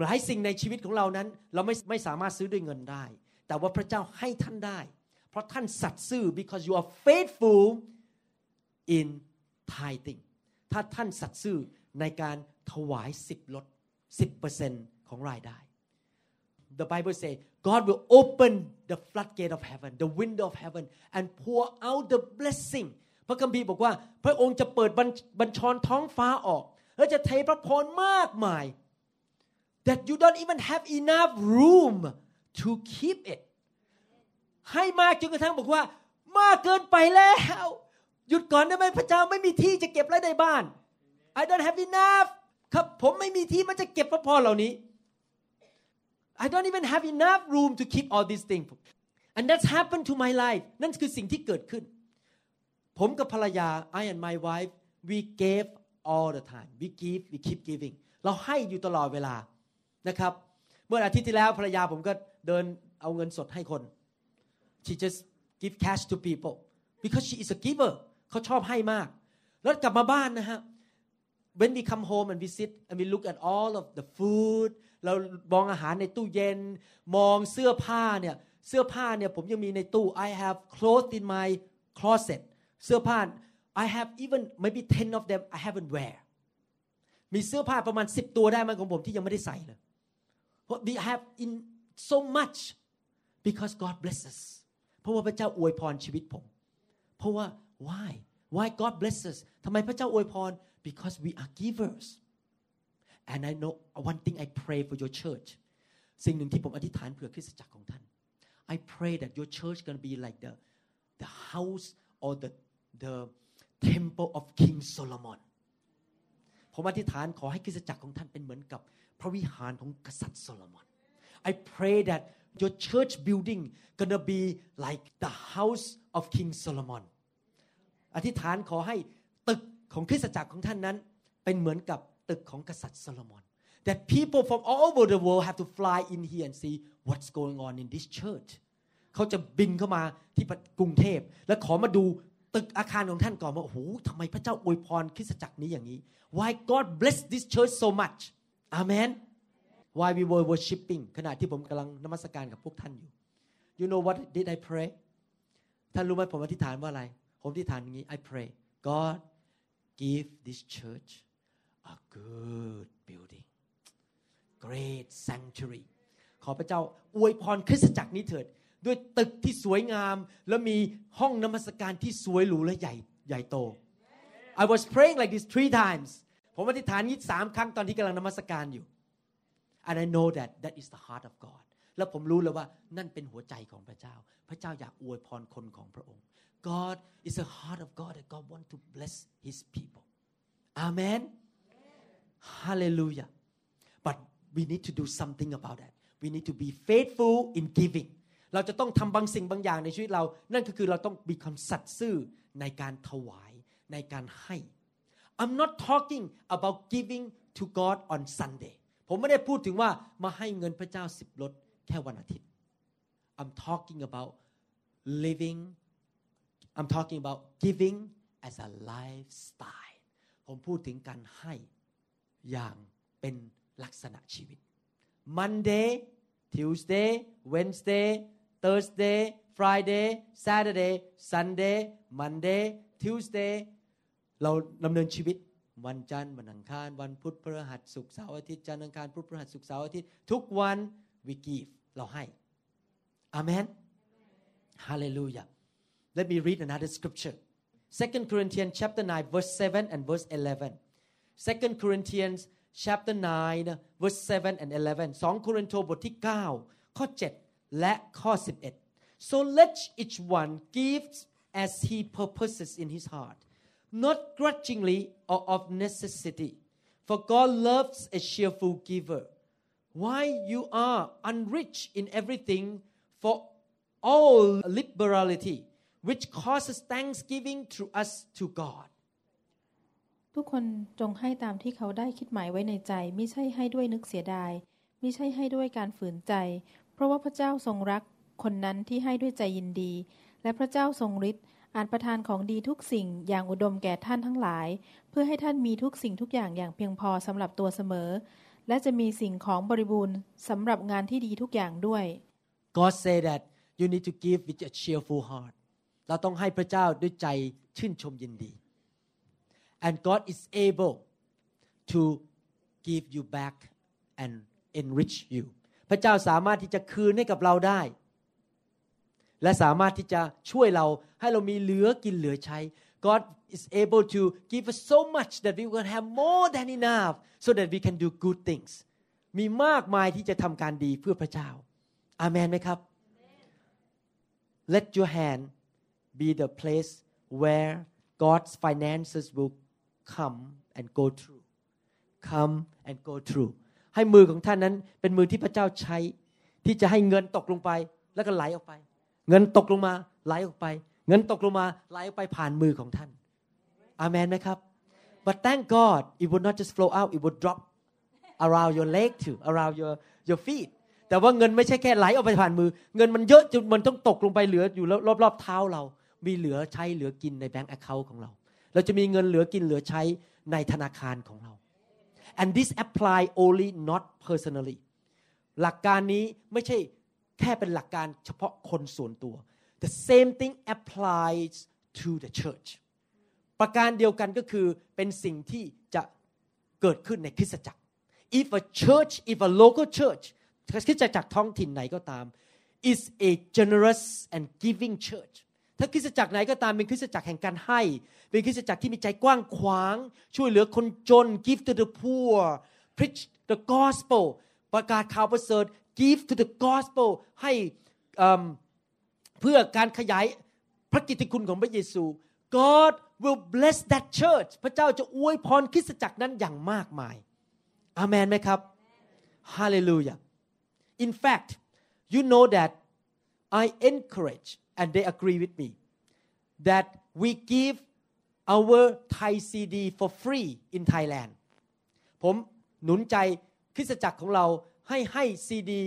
Speaker 2: หลายสิ่งในชีวิตของเรานั้น เราไม่ไม่สามารถซื้อด้วยเงินได้ แต่ว่าพระเจ้าให้ท่านได้ ราะท่านสัตย์ซื่อ because you are faithful in tithing ถ้าท่านสัตย์ซื่อในการถวายสิบลดสิบเปอร์เซ็นของรายได้ The Bible say God will open the floodgate of heaven the window of heaven and pour out the blessing พระคัมภีร์บอกว่า พระองค์จะเปิดบัญชรท้องฟ้าออก แล้วจะเทพระพรมากมาย that you don't even have enough room to keep it ให้มากจนกระทั่งบอกว่า มากเกินไปแล้ว หยุดก่อนได้ไหมพระเจ้าไม่มีที่จะเก็บไว้ในบ้าน I don't have enough ครับผมไม่มีที่มันจะเก็บพระพรเหล่านี้ I don't even have enough room to keep all these things and that's happened to my life นั่นคือสิ่งที่เกิดขึ้น ผมกับภรรยา I and my wife we gave all the time we give we keep giving เราให้อยู่ตลอดเวลานะครับ เมื่ออาทิตย์ที่แล้วภรรยาผมก็เดินเอาเงินสดให้คน she just give cash to people because she is a giver เขาชอบให้มาก แล้วกลับมาบ้านนะฮะ when we come home and visit and we look at all of the food เรามองอาหารในตู้เย็น มองเสื้อผ้าเนี่ย เสื้อผ้าเนี่ยผมยังมีในตู้ I have clothes in my closet เสื้อผ้า I have even maybe 10 of them I haven't wear มีเสื้อผ้าประมาณ 10 ตัวได้ไหมของผมที่ยังไม่ได้ใส่เลย we have in so much because God blesses เพราะว่าพระเจ้าอวยพรชีวิตผม เพราะว่า why why God blesses ทำไมพระเจ้าอวยพร because we are givers and I know one thing I pray for your church สิ่งหนึ่งที่ผมอธิษฐานเผื่อคริสตจักรของท่าน I pray that your church gonna be like the the house or the the temple of King Solomon ผมอธิษฐานขอให้คริสตจักรของท่านเป็นเหมือนกับพระวิหารของกษัตริย์โซโลมอน I pray that your church building gonna be like the house of King Solomon อธิษฐานขอให้ตึกของคริสตจักรของท่านนั้น เป็นเหมือนกับตึกของกษัตริย์โซโลมอน that people from all over the world have to fly in here and see what's going on in this church เขาจะบินเข้ามาที่กรุงเทพ และขอมาดูตึกอาคารของท่านก่อนว่าโอ้โหทำไมพระเจ้าอวยพรคริสตจักรนี้อย่างนี้ Why God bless this church so much Amen Why we were worshiping ขณะที่ผมกำลังนมัสการกับพวกท่านอยู่ You know what did I pray ท่านรู้ไหมผมอธิษฐานว่าอะไร ผมอธิษฐานอย่างนี้ I pray God give this church a good building great sanctuary ขอพระเจ้าอวยพรคริสตจักรนี้เถิด ด้วยตึกที่สวยงาม และมีห้องนมัสการที่สวยหรูและใหญ่ใหญ่โต I was praying like this three times ผมอธิษฐานนี้สามครั้งตอนที่กำลังนมัสการอยู่ and I know that that is the heart of God แล้วผมรู้เลยว่านั่นเป็นหัวใจของพระเจ้า พระเจ้าอยากอวยพรคนของพระองค์ God is the heart of God that God want to bless His people Amen Hallelujah but we need to do something about that we need to be faithful in giving เราจะต้องทำบางสิ่งบางอย่างในชีวิตเรา นั่นก็คือเราต้องมีคำสัตย์ซื่อในการถวายในการให้ I'm not talking about giving to God on Sunday ผมไม่ได้พูดถึงว่ามาให้เงินพระเจ้าสิบลดแค่วันอาทิตย์ I'm talking about living I'm talking about giving as a lifestyle ผมพูดถึงการให้อย่างเป็นลักษณะชีวิต Monday Tuesday Wednesday Thursday Friday Saturday Sunday Monday Tuesday เราดำเนินชีวิต วันจันทร์วันอังคารวันพุธพฤหัสศุกร์เสาร์อาทิตย์จันทร์อังคารพุธพฤหัสศุกร์เสาร์อาทิตย์ทุกวัน we give เราให้ Amen Hallelujah Let me read another scripture 2 Corinthians chapter 9 verse 7 and verse 11 2 Corinthians chapter 9 verse 7 and 11 2 โครินธ์บทที่ 9 ข้อ 7 และข้อ 11 so let each one give as he purposes in his heart not grudgingly or of necessity for God loves a cheerful giver why you are unrich in everything for all liberality which causes thanksgiving through us to God
Speaker 3: ทุกคนจงให้ตามที่เขาได้คิดหมายไว้ในใจ ไม่ใช่ให้ด้วยนึกเสียดาย ไม่ใช่ให้ด้วยการฝืนใจ เพราะว่าพระเจ้าทรงรักคนนั้นที่ให้ด้วยใจยินดี และพระเจ้าทรงฤทธิ์ อาจประทานของดีทุกสิ่งอย่างอุดมแก่ท่านทั้งหลาย เพื่อให้ท่านมีทุกสิ่งทุกอย่างอย่างเพียงพอสำหรับตัวเสมอ และจะมีสิ่งของบริบูรณ์สำหรับงานที่ดีทุกอย่างด้วย
Speaker 2: God say that you need to give with a cheerful heart เราต้องให้พระเจ้าด้วยใจชื่นชมยินดี and God is able to give you back and enrich you พระเจ้าสามารถที่จะคืนให้กับเราได้ และสามารถที่จะช่วยเราให้เรามีเหลือกินเหลือใช้ God is able to give us so much that we will have more than enough so that we can do good things มีมากมายที่จะทำการดีเพื่อพระเจ้า อาเมนไหมครับ Let your hand be the place where God's finances will come and go through come and go through ให้มือของท่านนั้นเป็นมือที่พระเจ้าใช้ ที่จะให้เงินตกลงไป แล้วก็ไหลออกไป เงินตกลงมาไหลออกไป เงินตกลงมาไหลออกไปผ่านมือของท่านอาเมนไหมครับ but thank God it would not just flow out it would drop around your leg too around your your feet แต่ว่าเงินไม่ใช่แค่ไหลออกไปผ่านมือ เงินมันเยอะจนมันต้องตกลงไปเหลืออยู่รอบๆเท้าเรา มีเหลือใช้เหลือกินในแบงก์แอคเคาท์ของเรา เราจะมีเงินเหลือกินเหลือใช้ในธนาคารของเรา and this apply only not personally หลักการนี้ไม่ใช่ แค่เป็นหลักการเฉพาะคนส่วนตัว the same thing applies to the church ประการเดียวกันก็คือเป็นสิ่งที่จะเกิดขึ้นในคริสตจักร if a church if a local church คริสตจักรท้องถิ่นไหนก็ตาม is a generous and giving church ถ้าคริสตจักรไหนก็ตามเป็นคริสตจักรแห่งการให้ เป็นคริสตจักรที่มีใจกว้างขวาง ช่วยเหลือคนจน give to the poor preach the gospel ประกาศข่าวประเสริฐ give to the gospel ให้เพื่อการขยายพระกิตติคุณของพระเยซู God will bless that church พระเจ้าจะอวยพรคริสตจักรนั้นอย่างมากมายอาเมนไหมครับ Hallelujah In fact you know that I encourage and they agree with me that we give our Thai CD for free in Thailand ผมหนุนใจคริสตจักรของเรา ให้ให้ซีดี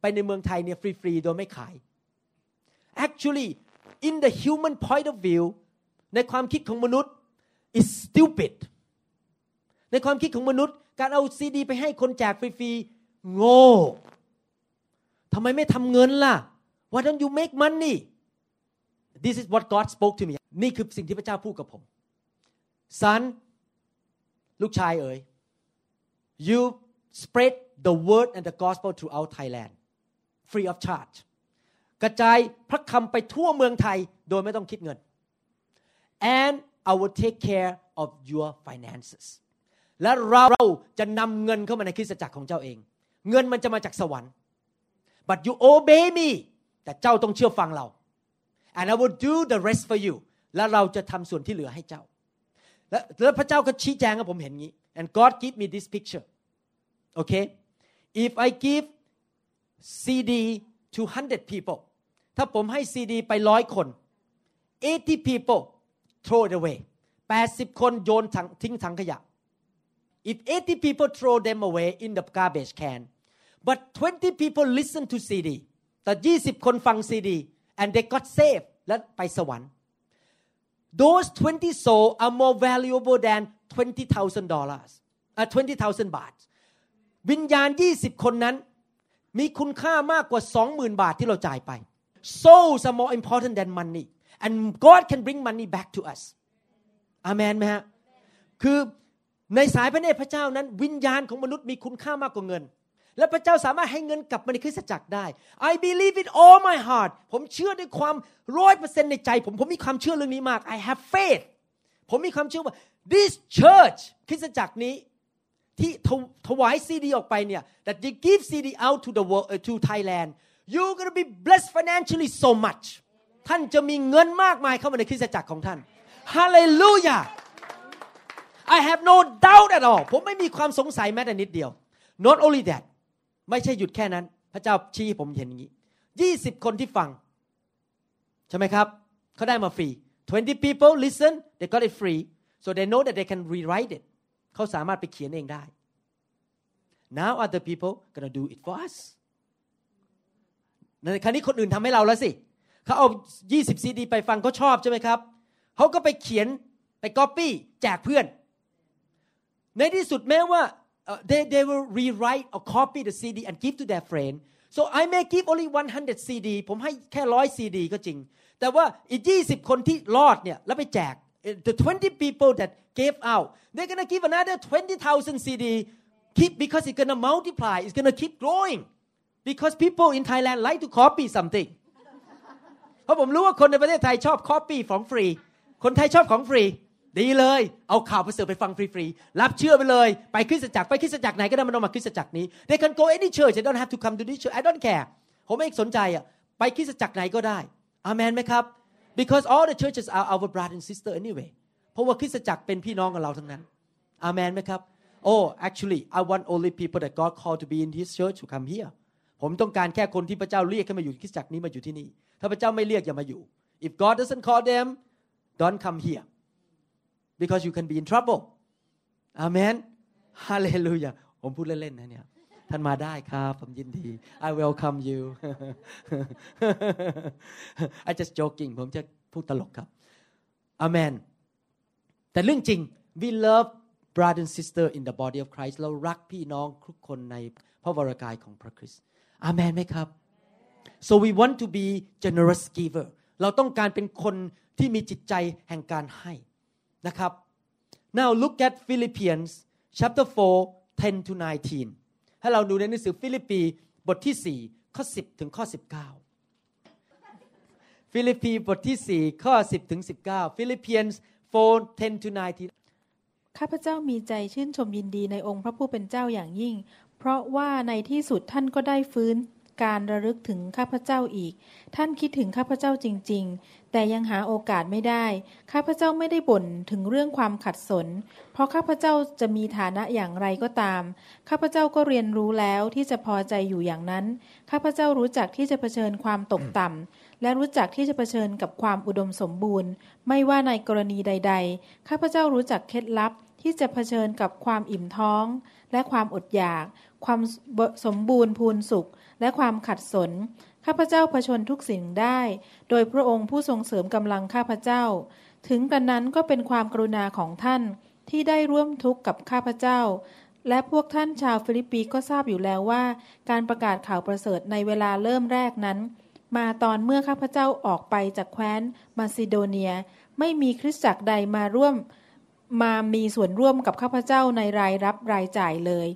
Speaker 2: ไปในเมืองไทยเนี่ยฟรี ๆ โดยไม่ขาย actually in the human point of view ในความคิดของมนุษย์ is stupid ในความคิดของมนุษย์ การเอาซีดี ไปให้คนแจกฟรี ๆ โง่ทำไมไม่ทำเงินล่ะ Why don't you make money This is what God spoke to me นี่คือสิ่งที่พระเจ้าพูดกับผม Son ลูกชายเอ๋ย you spread the word and the gospel throughout Thailand free of charge กระจายพระคำไปทั่วเมืองไทยโดยไม่ต้องคิดเงิน and I will take care of your finances และเราจะนำเงินเข้ามาในคริสตจักรของเจ้าเอง เงินมันจะมาจากสวรรค์ but you obey me แต่เจ้าต้องเชื่อฟังเรา and I will do the rest for you และเราจะทำส่วนที่เหลือให้เจ้า และแล้วพระเจ้าก็ชี้แจงให้ผมเห็นงี้ and God give me this picture okay if I give CD to 100 people ถ้าผมให้ CD ไปร้อยคน 80 people throw it away 80 คนโยนทิ้งถังขยะ if 80 people throw them away in the garbage can but 20 people listen to CD แต่20 คนฟัง CD and they got saved และไปสวรรค์ those 20 souls are more valuable than 20,000 dollars uh, 20,000 บาท วิญญาณ 20 คนนั้น มีคุณค่ามากกว่า 20,000 บาทที่เราจ่ายไป souls are more important than money and God can bring money back to us อาเมนไหมฮะ คือในสายพระเนตรพระเจ้านั้น วิญญาณของมนุษย์มีคุณค่ามากกว่าเงิน และพระเจ้าสามารถให้เงินกลับมาในคริสตจักรได้ I believe it all my heart ผมเชื่อด้วยความร้อยเปอร์เซ็นต์ในใจ ผมผมมีความเชื่อเรื่องนี้มาก I have faith ผมมีความเชื่อว่า this church คริสตจักรนี้ ที่ถวายซีดีออกไปเนี่ย that they give CD out to the world uh, to Thailand you're gonna be blessed financially so much ท่านจะมีเงินมากมายเข้ามาในคริสตจักรของท่าน Hallelujah I have no doubt at all ผมไม่มีความสงสัยแม้แต่นิดเดียว not only that ไม่ใช่หยุดแค่นั้น พระเจ้าชี้ผมเห็นอย่างนี้ยี่สิบคนที่ฟัง ใช่ไหมครับ เขาได้มาฟรี 20 people listen they got it free so they know that they can rewrite it เขาสามารถไปเขียนเองได้ now other people gonna do it for us ในครั้นี้คนอื่นทำให้เราแล้วสิเขาเอา 20 ซีดี ไปฟังเขาชอบใช่ไหมครับ เขาก็ไปเขียนไปก๊อปปี้แจกเพื่อน ในที่สุดแม้ว่า uh, they they will rewrite or copy the CD and give to their friend so I may give only 100 CD ผมให้แค่ร้อย CD ก็จริง แต่ว่าอีก 20 คนที่รอดเนี่ยแล้วไปแจก the 20 people that gave out they're gonna give another 20,000 CD keep because it's gonna multiply it's gonna keep growing because people in Thailand like to copy something เพราะผมรู้ว่าคนในประเทศไทยชอบ copy ของฟรี คนไทยชอบของฟรี ดีเลย เอาข่าวประเสริฐไปฟังฟรีๆ รับเชื่อไปเลย ไปคริสตจักร ไปคริสตจักรไหนก็ได้มันต้องมาคริสตจักรนี้ they can go any church they don't have to come to this church I don't care ผมไม่สนใจอ่ะ ไปคริสตจักรไหนก็ได้ อาเมนไหมครับ because all the churches are our brother and sister anyway เพราะว่าคริสตจักรเป็นพี่น้องกับเราทั้งนั้นอาเมนไหมครับ oh actually I want only people that God called to be in His church to come here ผมต้องการแค่คนที่พระเจ้าเรียกให้มาอยู่คริสตจักรนี้มาอยู่ที่นี่ ถ้าพระเจ้าไม่เรียกอย่ามาอยู่ if God doesn't call them don't come here because you can be in trouble Amen Hallelujah ผมพูดเล่นๆนะเนี่ยท่านมาได้ครับ ผมยินดี I welcome you I just joking ผมจะพูดตลกครับ Amen แต่เรื่องจริง we love brother and sister in the body of Christ เรารักพี่น้องทุกคนในพระวรากายของพระคริสต์อาเมนไหมครับ so we want to be generous giver เราต้องการเป็นคนที่มีจิตใจแห่งการให้นะครับ now look at Philippians chapter 4 10 to 19 ให้เราดูในหนังสือฟิลิปปีบทที่ 4 ข้อ 10 ถึงข้อ 19 ฟิลิปปีบทที่ 4 ข้อ 10 ถึง 19 Philippians 4 10 to 19
Speaker 3: ข้าพเจ้ามีใจชื่นชมยินดีในองค์พระผู้เป็นเจ้าอย่างยิ่ง เพราะว่าในที่สุดท่านก็ได้ฟื้นการระลึกถึงข้าพเจ้าอีก ท่านคิดถึงข้าพเจ้าจริง ๆ แต่ยังหาโอกาสไม่ได้ ข้าพเจ้าไม่ได้บ่นถึงเรื่องความขัดสน เพราะข้าพเจ้าจะมีฐานะอย่างไรก็ตาม ข้าพเจ้าก็เรียนรู้แล้วที่จะพอใจอยู่อย่างนั้น ข้าพเจ้ารู้จักที่จะเผชิญความตกต่ำ และรู้จักที่จะเผชิญกับความอุดมสมบูรณ์ ไม่ว่าในกรณีใด ๆ ข้าพเจ้ารู้จักเคล็ดลับที่จะเผชิญกับความอิ่มท้อง และความอดอยาก ความสมบูรณ์พูนสุข และความขัดสน ข้าพเจ้าผชนทุกสิ่งได้ โดยพระองค์ผู้ทรงเสริมกำลังข้าพเจ้า ถึงกระนั้นก็เป็นความกรุณาของท่านที่ได้ร่วมทุกข์กับข้าพเจ้า และพวกท่านชาวฟิลิปปีก็ทราบอยู่แล้วว่า การประกาศข่าวประเสริฐในเวลาเริ่มแรกนั้น มาตอนเมื่อข้าพเจ้าออกไปจากแคว้นมาซิโดเนีย ไม่มีคริสตจักรใดมาร่วม มามีส่วนร่วมกับข้าพเจ้าในรายรับรายจ่ายเลย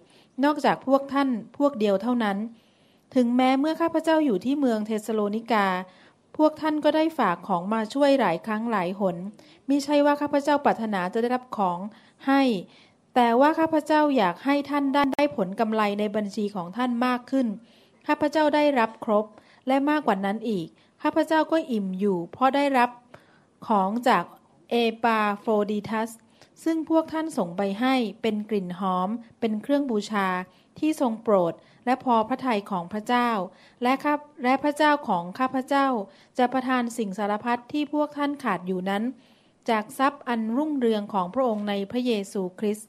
Speaker 3: นอกจากพวกท่านพวกเดียวเท่านั้น ถึงแม้เมื่อข้าพเจ้าอยู่ที่เมืองเทสโลนิกา พวกท่านก็ได้ฝากของมาช่วยหลายครั้งหลายหนมิใช่ว่าข้าพเจ้าปรารถนาจะได้รับของให้ แต่ว่าข้าพเจ้าอยากให้ท่านด้านได้ผลกำไรในบัญชีของท่านมากขึ้น ข้าพเจ้าได้รับครบ และมากกว่านั้นอีก ข้าพเจ้าก็อิ่มอยู่ เพราะได้รับของจากเอปาโฟดิทัส ซึ่งพวกท่านส่งไปให้เป็นกลิ่นหอม เป็นเครื่องบูชา ที่ทรงโปรดและพอพระทัยของพระเจ้า และข้าและพระเจ้าของข้าพเจ้า จะประทานสิ่งสารพัดที่พวกท่านขาดอยู่นั้น จากทรัพย์อันรุ่งเรืองของพระองค์ในพระเยซูคริสต์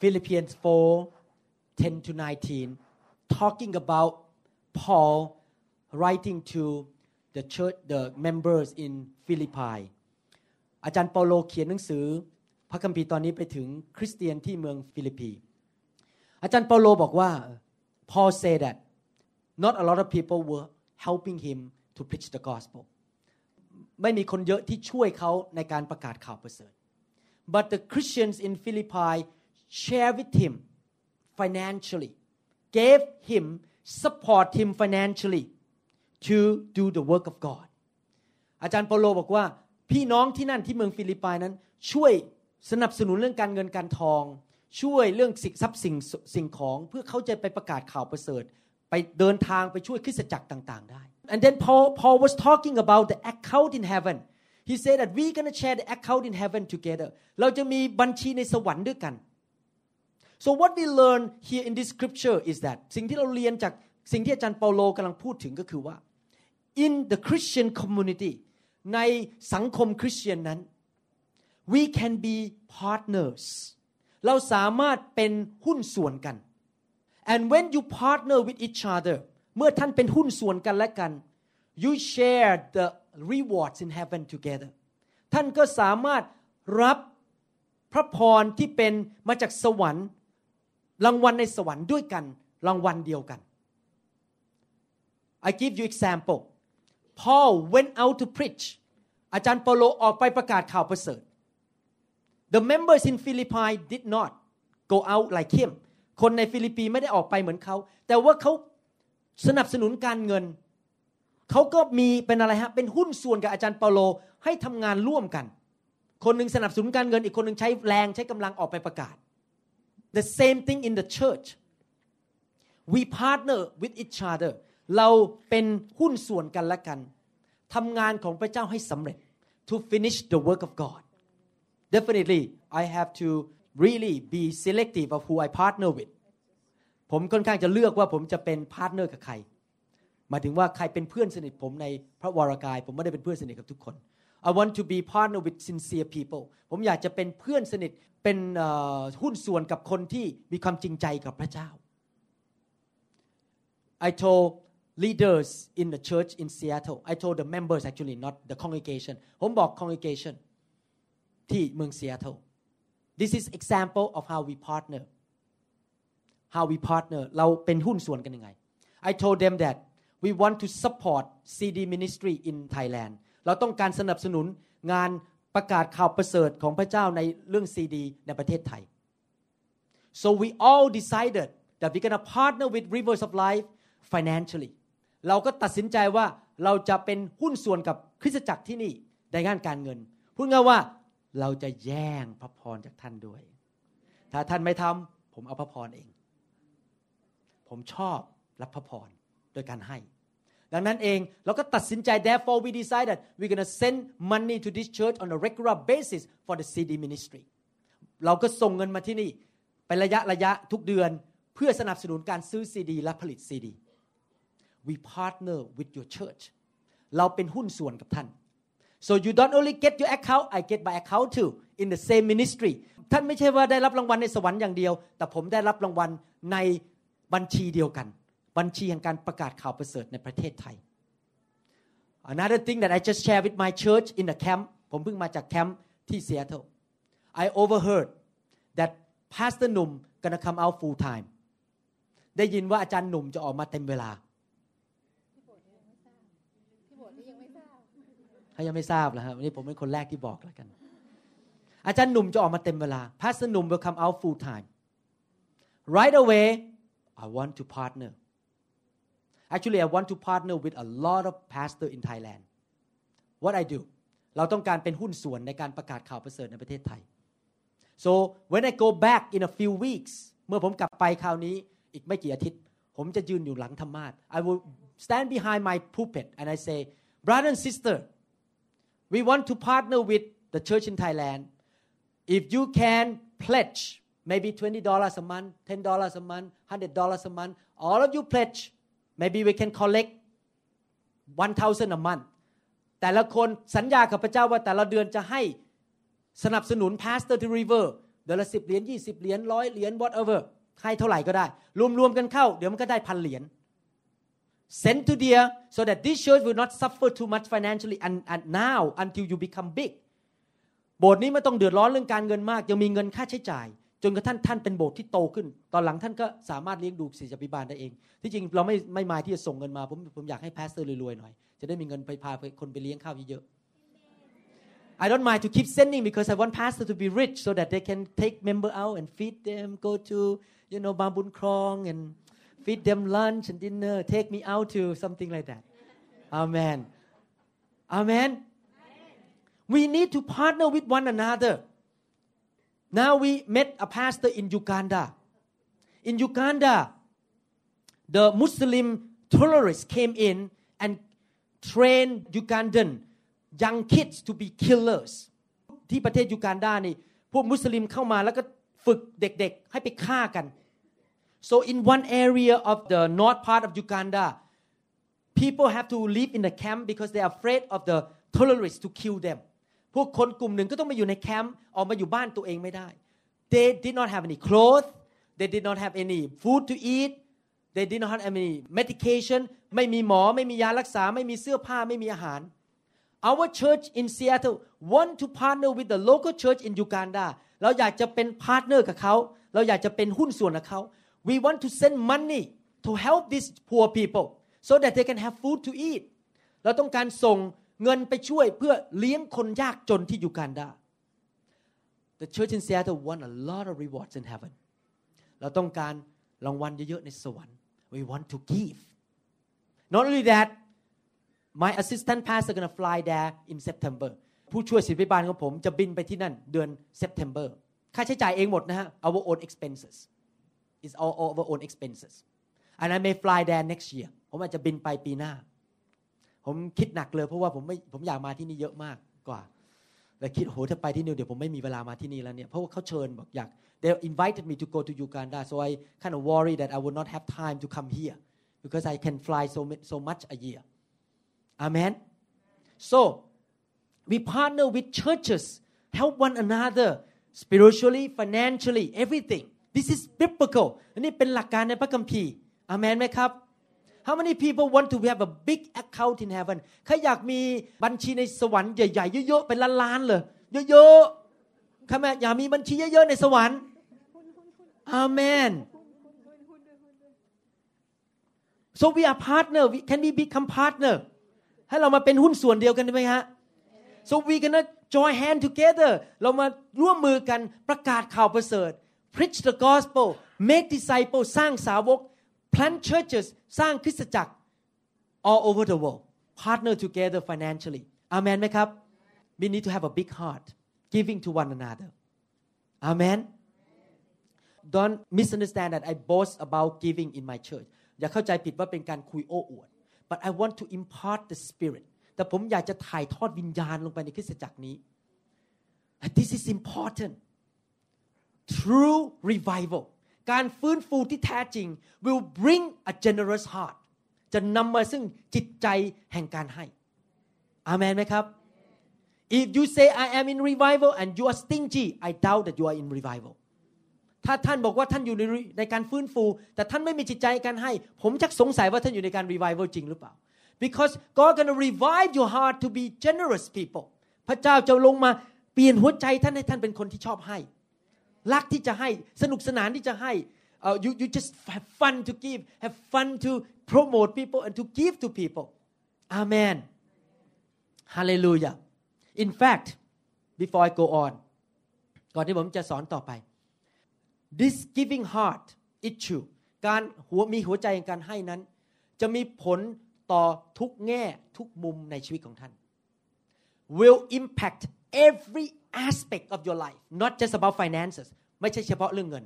Speaker 2: Philippians 4 10 to 19 talking about Paul writing to the church the members in Philippi อาจารย์เปาโลเขียนหนังสือ พระคัมภีร์ตอนนี้ไปถึงคริสเตียนที่เมืองฟิลิปปีอาจารย์เปาโลบอกว่า Paul said that not a lot of people were helping him to preach the gospel ไม่มีคนเยอะที่ช่วยเขาในการประกาศข่าวประเสริฐ but the Christians in Philippi share with him financially gave him support him financially to do the work of God อาจารย์เปโลบอกว่า พี่น้องที่นั่นที่เมืองฟิลิปปินส์นั้น ช่วยสนับสนุนเรื่องการเงินการทอง ช่วยเรื่องสิ่งทรัพย์สิ่งสิ่งของเพื่อเขาจะไปประกาศข่าวประเสริฐ ไปเดินทางไปช่วยคริสตจักรต่าง ๆ ได้ and then Paul Paul was talking about the account in heaven he said that we gonna share the account in heaven together เราจะมีบัญชีในสวรรค์ด้วยกัน so what we learn here in this scripture is that สิ่งที่เราเรียนจากสิ่งที่อาจารย์เปาโลกำลังพูดถึงก็คือว่า in the Christian community ในสังคมคริสเตียนนั้น we can be partners เราสามารถเป็นหุ้นส่วนกัน and when you partner with each other เมื่อท่านเป็นหุ้นส่วนกันและกัน you share the rewards in heaven together ท่านก็สามารถรับพระพรที่เป็นมาจากสวรรค์ รางวัลในสวรรค์ด้วยกัน รางวัลเดียวกัน I give you example Paul went out to preach อาจารย์เปโลออกไปประกาศข่าวประเสริฐ The members in Philippi did not go out like him คนในฟิลิปปีไม่ได้ออกไปเหมือนเขา แต่ว่าเขาสนับสนุนการเงิน เขาก็มีเป็นอะไรฮะ เป็นหุ้นส่วนกับอาจารย์เปาโลให้ทำงานร่วมกัน คนหนึ่งสนับสนุนการเงิน อีกคนหนึ่งใช้แรงใช้กำลังออกไปประกาศ The same thing in the church we partner with each other เราเป็นหุ้นส่วนกันและกันทำงานของพระเจ้าให้สำเร็จ to finish the work of God definitely I have to really be selective of who I partner with ผมค่อนข้างจะเลือกว่าผมจะเป็น partner กับใครหมายถึงว่าใครเป็นเพื่อนสนิทผมในพระวรากาย ผมไม่ได้เป็นเพื่อนสนิทกับทุกคน I want to be partner with sincere people ผมอยากจะเป็นเพื่อนสนิทเป็นหุ้นส่วนกับคนที่มีความจริงใจกับพระเจ้า I told leaders in the church in Seattle I told the members actually not the congregation ผมบอก congregation ที่เมือง Seattle this is example of how we partner how we partner เราเป็นหุ้นส่วนกันยังไง I told them that we want to support CD ministry in Thailand เราต้องการสนับสนุนงานประกาศข่าวประเสริฐของพระเจ้าในเรื่องซีดีในประเทศไทย so we all decided that we're gonna partner with Rivers of Life financially เราก็ตัดสินใจว่าเราจะเป็นหุ้นส่วนกับคริสตจักรที่นี่ในงานการเงิน พูดง่ายว่าเราจะแย่งพระพรจากท่านด้วย ถ้าท่านไม่ทำผมเอาพระพรเอง ผมชอบรับพระพรโดยการให้ ดังนั้นเองเราก็ตัดสินใจ therefore we decided we're gonna send money to this church on a regular basis for the CD ministry เราก็ส่งเงินมาที่นี่เป็นระยะระยะทุกเดือนเพื่อสนับสนุนการซื้อซีดีและผลิตซีดี we partner with your church เราเป็นหุ้นส่วนกับท่าน so you don't only get your account I get my account too in the same ministry ท่านไม่ใช่ว่าได้รับรางวัลในสวรรค์อย่างเดียว แต่ผมได้รับรางวัลในบัญชีเดียวกัน บัญชีแห่งการประกาศข่าวประเสริฐในประเทศไทย Another thing that I just share with my church in the camp ผมเพิ่งมาจากแคมป์ที่ Seattle I overheard that Pastor หนุ่ม gonna come out full time ได้ยินว่าอาจารย์หนุ่มจะออกมาเต็มเวลาถ้ายังไม่ทราบนะครับวันนี้ผมเป็นคนแรกที่บอกแล้วกัน อาจารย์หนุ่มจะออกมาเต็มเวลา Pastor หนุ่ม will come out full time right away I want to partner actually I want to partner with a lot of pastor in Thailand what I do เราต้องการเป็นหุ้นส่วนในการประกาศข่าวประเสริฐในประเทศไทย so when I go back in a few weeks เมื่อผมกลับไปคราวนี้อีกไม่กี่อาทิตย์ ผมจะยืนอยู่หลังธรรมาท I will stand behind my pulpit and I say brother and sister we want to partner with the church in Thailand if you can pledge maybe $20 a month $10 a month $100 a month all of you pledge Maybe we can collect 1,000 a month แต่ละคนสัญญากับพระเจ้าว่าแต่ละเดือนจะให้สนับสนุน pastor to river เดือนละสิบเหรียญยี่สิบเหรียญร้อยเหรียญ whatever ให้เท่าไหร่ก็ได้ รวมๆกันเข้า เดี๋ยวมันก็ได้พันเหรียญ send to there so that this church will not suffer too much financially and, and now until you become big โบสถ์นี้ไม่ต้องเดือดร้อนเรื่องการเงินมาก ยังมีเงินค่าใช้จ่าย จนกระทั่งท่านเป็นโบสถ์ที่โตขึ้น ตอนหลังท่านก็สามารถเลี้ยงดูศิษยาภิบาลได้เอง ที่จริงเราไม่ไม่มาที่จะส่งเงินมา ผมผมอยากให้พาสเตอร์รวยๆหน่อย จะได้มีเงินไปพาคนไปเลี้ยงข้าวเยอะ I don't mind to keep sending because I want pastor to be rich so that they can take member out and feed them go to you know Bambun Krong and feed them lunch and dinner take me out to something like that Amen Amen we need to partner with one another now we met a pastor in Uganda in Uganda the Muslim terrorists came in and trained Ugandan young kids to be killers ที่ประเทศยูกันดานี่พวกมุสลิมเข้ามาแล้วก็ฝึกเด็กๆ ให้ไปฆ่ากัน so in one area of the north part of Uganda people have to live in the camp because they are afraid of the terrorists to kill them พวกคนกลุ่มหนึ่งก็ต้องมาอยู่ในแคมป์ออกมาอยู่บ้านตัวเองไม่ได้ they did not have any clothes they did not have any food to eat they did not have any medication ไม่มีหมอไม่มียารักษาไม่มีเสื้อผ้าไม่มีอาหาร our church in Seattle want to partner with the local church in Uganda เราอยากจะเป็น partner กับเขาเราอยากจะเป็นหุ้นส่วนกับเขา we want to send money to help these poor people so that they can have food to eat เราต้องการส่ง เงินไปช่วยเพื่อเลี้ยงคนยากจนที่ยูกันดา The church in Seattle want a lot of rewards in heaven เราต้องการรางวัลเยอะๆในสวรรค์ we want to give not only that my assistant pastor gonna fly there in September ผู้ช่วยศิษย์บาลของผมจะบินไปที่นั่นเดือน September ค่าใช้จ่ายเองหมดนะฮะ our own expenses is all our own expenses and I may fly there next year ผมอาจจะบินไปปีหน้า ผมคิดหนักเลยเพราะว่าผมไม่ผมอยากมาที่นี่เยอะมากกว่าแต่คิดโหถ้าไปที่นี่เดี๋ยวผมไม่มีเวลามาที่นี่แล้วเนี่ยเพราะว่าเขาเชิญบอกอยาก they invited me to go to Uganda so I kind of worry that I would not have time to come here because I can fly so so much a year Amen so we partner with churches help one another spiritually financially everything this is biblical อันนี้เป็นหลักการในพระคัมภีร์ Amen ไหมครับ How many people want to have a big account in heaven ใครอยากมีบัญชีในสวรรค์ใหญ่ๆเยอะๆเป็นล้านๆเลยเยอะๆใครอยากมีบัญชีเยอะๆในสวรรค์อาเมน so we are partner we can we become partner ให้เรามาเป็นหุ้นส่วนเดียวกันได้ไหมฮะ so we can join hand together เรามาร่วมมือกันประกาศข่าวประเสริฐ preach the gospel make disciple สร้างสาวก plant churches สร้างคริสตจักร all over the world partner together financially amen ไหมครับ we need to have a big heart giving to one another amen don't misunderstand that I boast about giving in my church อย่าเข้าใจผิดว่าเป็นการคุยโอ้อวด but I want to impart the spirit แต่ผมอยากจะถ่ายทอดวิญญาณลงไปในคริสตจักรนี้ this is important true revival การฟื้นฟูที่แท้จริง will bring a generous heart จะนำมาซึ่งจิตใจแห่งการให้อาเมนไหมครับ if you say I am in revival and you are stingy I doubt that you are in revival ถ้าท่านบอกว่าท่านอยู่ในในการฟื้นฟู แต่ท่านไม่มีจิตใจการให้ ผมชักสงสัยว่าท่านอยู่ในการ revival จริงหรือเปล่า because God gonna revive your heart to be generous people พระเจ้าจะลงมาเปลี่ยนหัวใจท่านให้ท่านเป็นคนที่ชอบให้ รักที่จะให้สนุกสนานที่จะให้ uh, you you just have fun to give have fun to promote people and to give to people amen hallelujah in fact before I go on ก่อนที่ผมจะสอนต่อไป this giving heart issue การหัวมีหัวใจในการให้นั้น จะมีผลต่อทุกแง่ทุกมุมในชีวิตของท่าน will impact every aspect of your life not just about finances ไม่ใช่เฉพาะเรื่องเงิน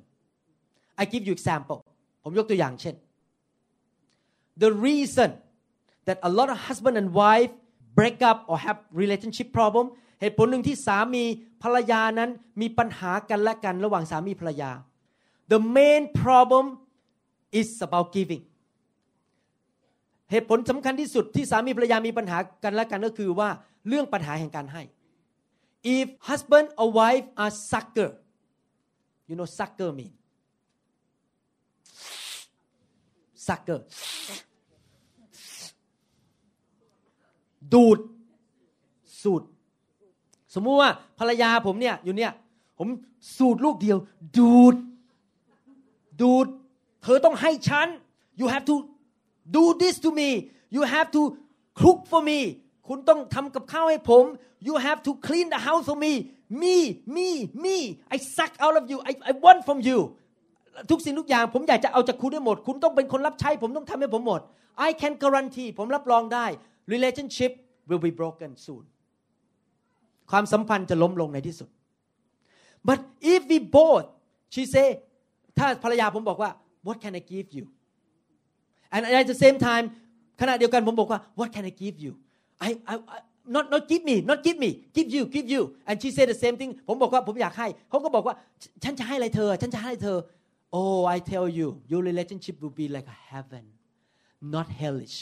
Speaker 2: I give you example ผมยกตัวอย่างเช่น the reason that a lot of husband and wife break up or have relationship problem เหตุผลหนึ่งที่สามีภรรยานั้นมีปัญหากันและกันระหว่างสามีภรรยา the main problem is about giving เหตุผลสำคัญที่สุดที่สามีภรรยามีปัญหากันและกันก็คือว่าเรื่องปัญหาแห่งการให้ if husband or wife are sucker you know sucker mean sucker ดูด สูดสมมุติว่าภรรยาผมเนี่ยอยู่เนี่ย ผมสูดลูกเดียว ดูด ดูด เธอต้องให้ฉัน you have to do this to me you have to cook for me คุณต้องทำกับข้าวให้ผม you have to clean the house for me me me me I suck out of you I I want from you ทุกสิ่งทุกอย่างผมอยากจะเอาจากคุณได้หมด คุณต้องเป็นคนรับใช้ผมต้องทำให้ผมหมด I can guarantee ผมรับรองได้ relationship will be broken soon ความสัมพันธ์จะล้มลงในที่สุด but if we both she say ถ้าภรรยาผมบอกว่า what can I give you and at the same time ขณะเดียวกันผมบอกว่า what can I give you I I, I not not give me not give me give you give you and she said the same thing ผมบอกว่าผมอยากให้เขาก็บอกว่าฉันจะให้อะไรเธอ ฉันจะให้เธอ oh I tell you your relationship will be like a heaven not hellish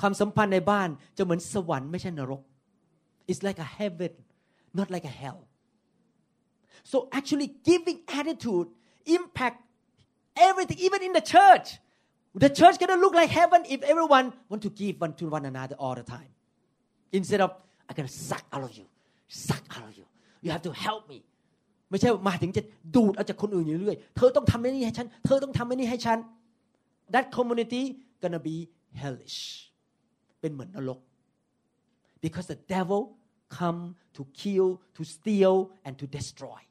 Speaker 2: ความสัมพันธ์ในบ้านจะเหมือนสวรรค์ไม่ใช่นรก it's like a heaven not like a hell so actually giving attitude impact everything even in the church the church gonna look like heaven if everyone want to give one to one another all the time Instead of I gonna suck out of you suck out of you you have to help me ไม่ใช่มาถึงจะดูดเอาจากคนอื่นอยู่เรื่อย เธอต้องทำนี่ให้ฉัน เธอต้องทำนี่ให้ฉัน that community gonna be hellish เป็นเหมือนนรก because the devil come to kill to steal and to destroy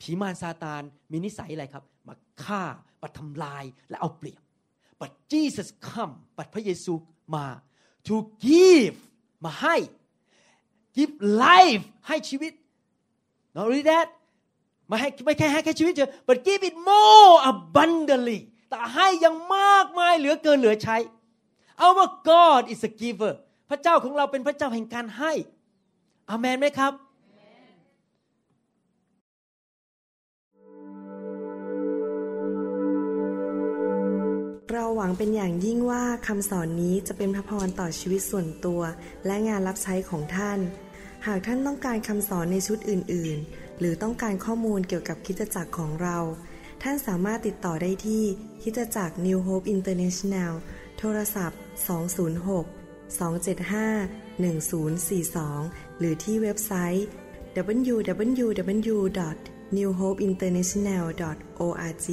Speaker 2: ผีมารซาตานมีนิสัยอะไรครับ มาฆ่ามาทำลายและเอาเปรียบ but Jesus come บัดพระเยซูมา to give มาให้ give life ให้ชีวิต not only that มาให้ไม่แค่ให้แค่ชีวิตเฉย but give it more abundantly แต่ให้ยังมากมายเหลือเกินเหลือใช้ our God is a giver พระเจ้าของเราเป็นพระเจ้าแห่งการให้อามนไหมครับ
Speaker 1: เราหวังเป็นอย่างยิ่งว่าคำสอนนี้จะเป็นพระพรต่อชีวิตส่วนตัว และงานรับใช้ของท่าน หากท่านต้องการคำสอนในชุดอื่น ๆ หรือต้องการข้อมูลเกี่ยวกับคิดจักรของเรา ท่านสามารถติดต่อได้ที่คิดจักร New Hope International โทรศัพท์ 206 275 1042 หรือที่เว็บไซต์ www.newhopeinternational.org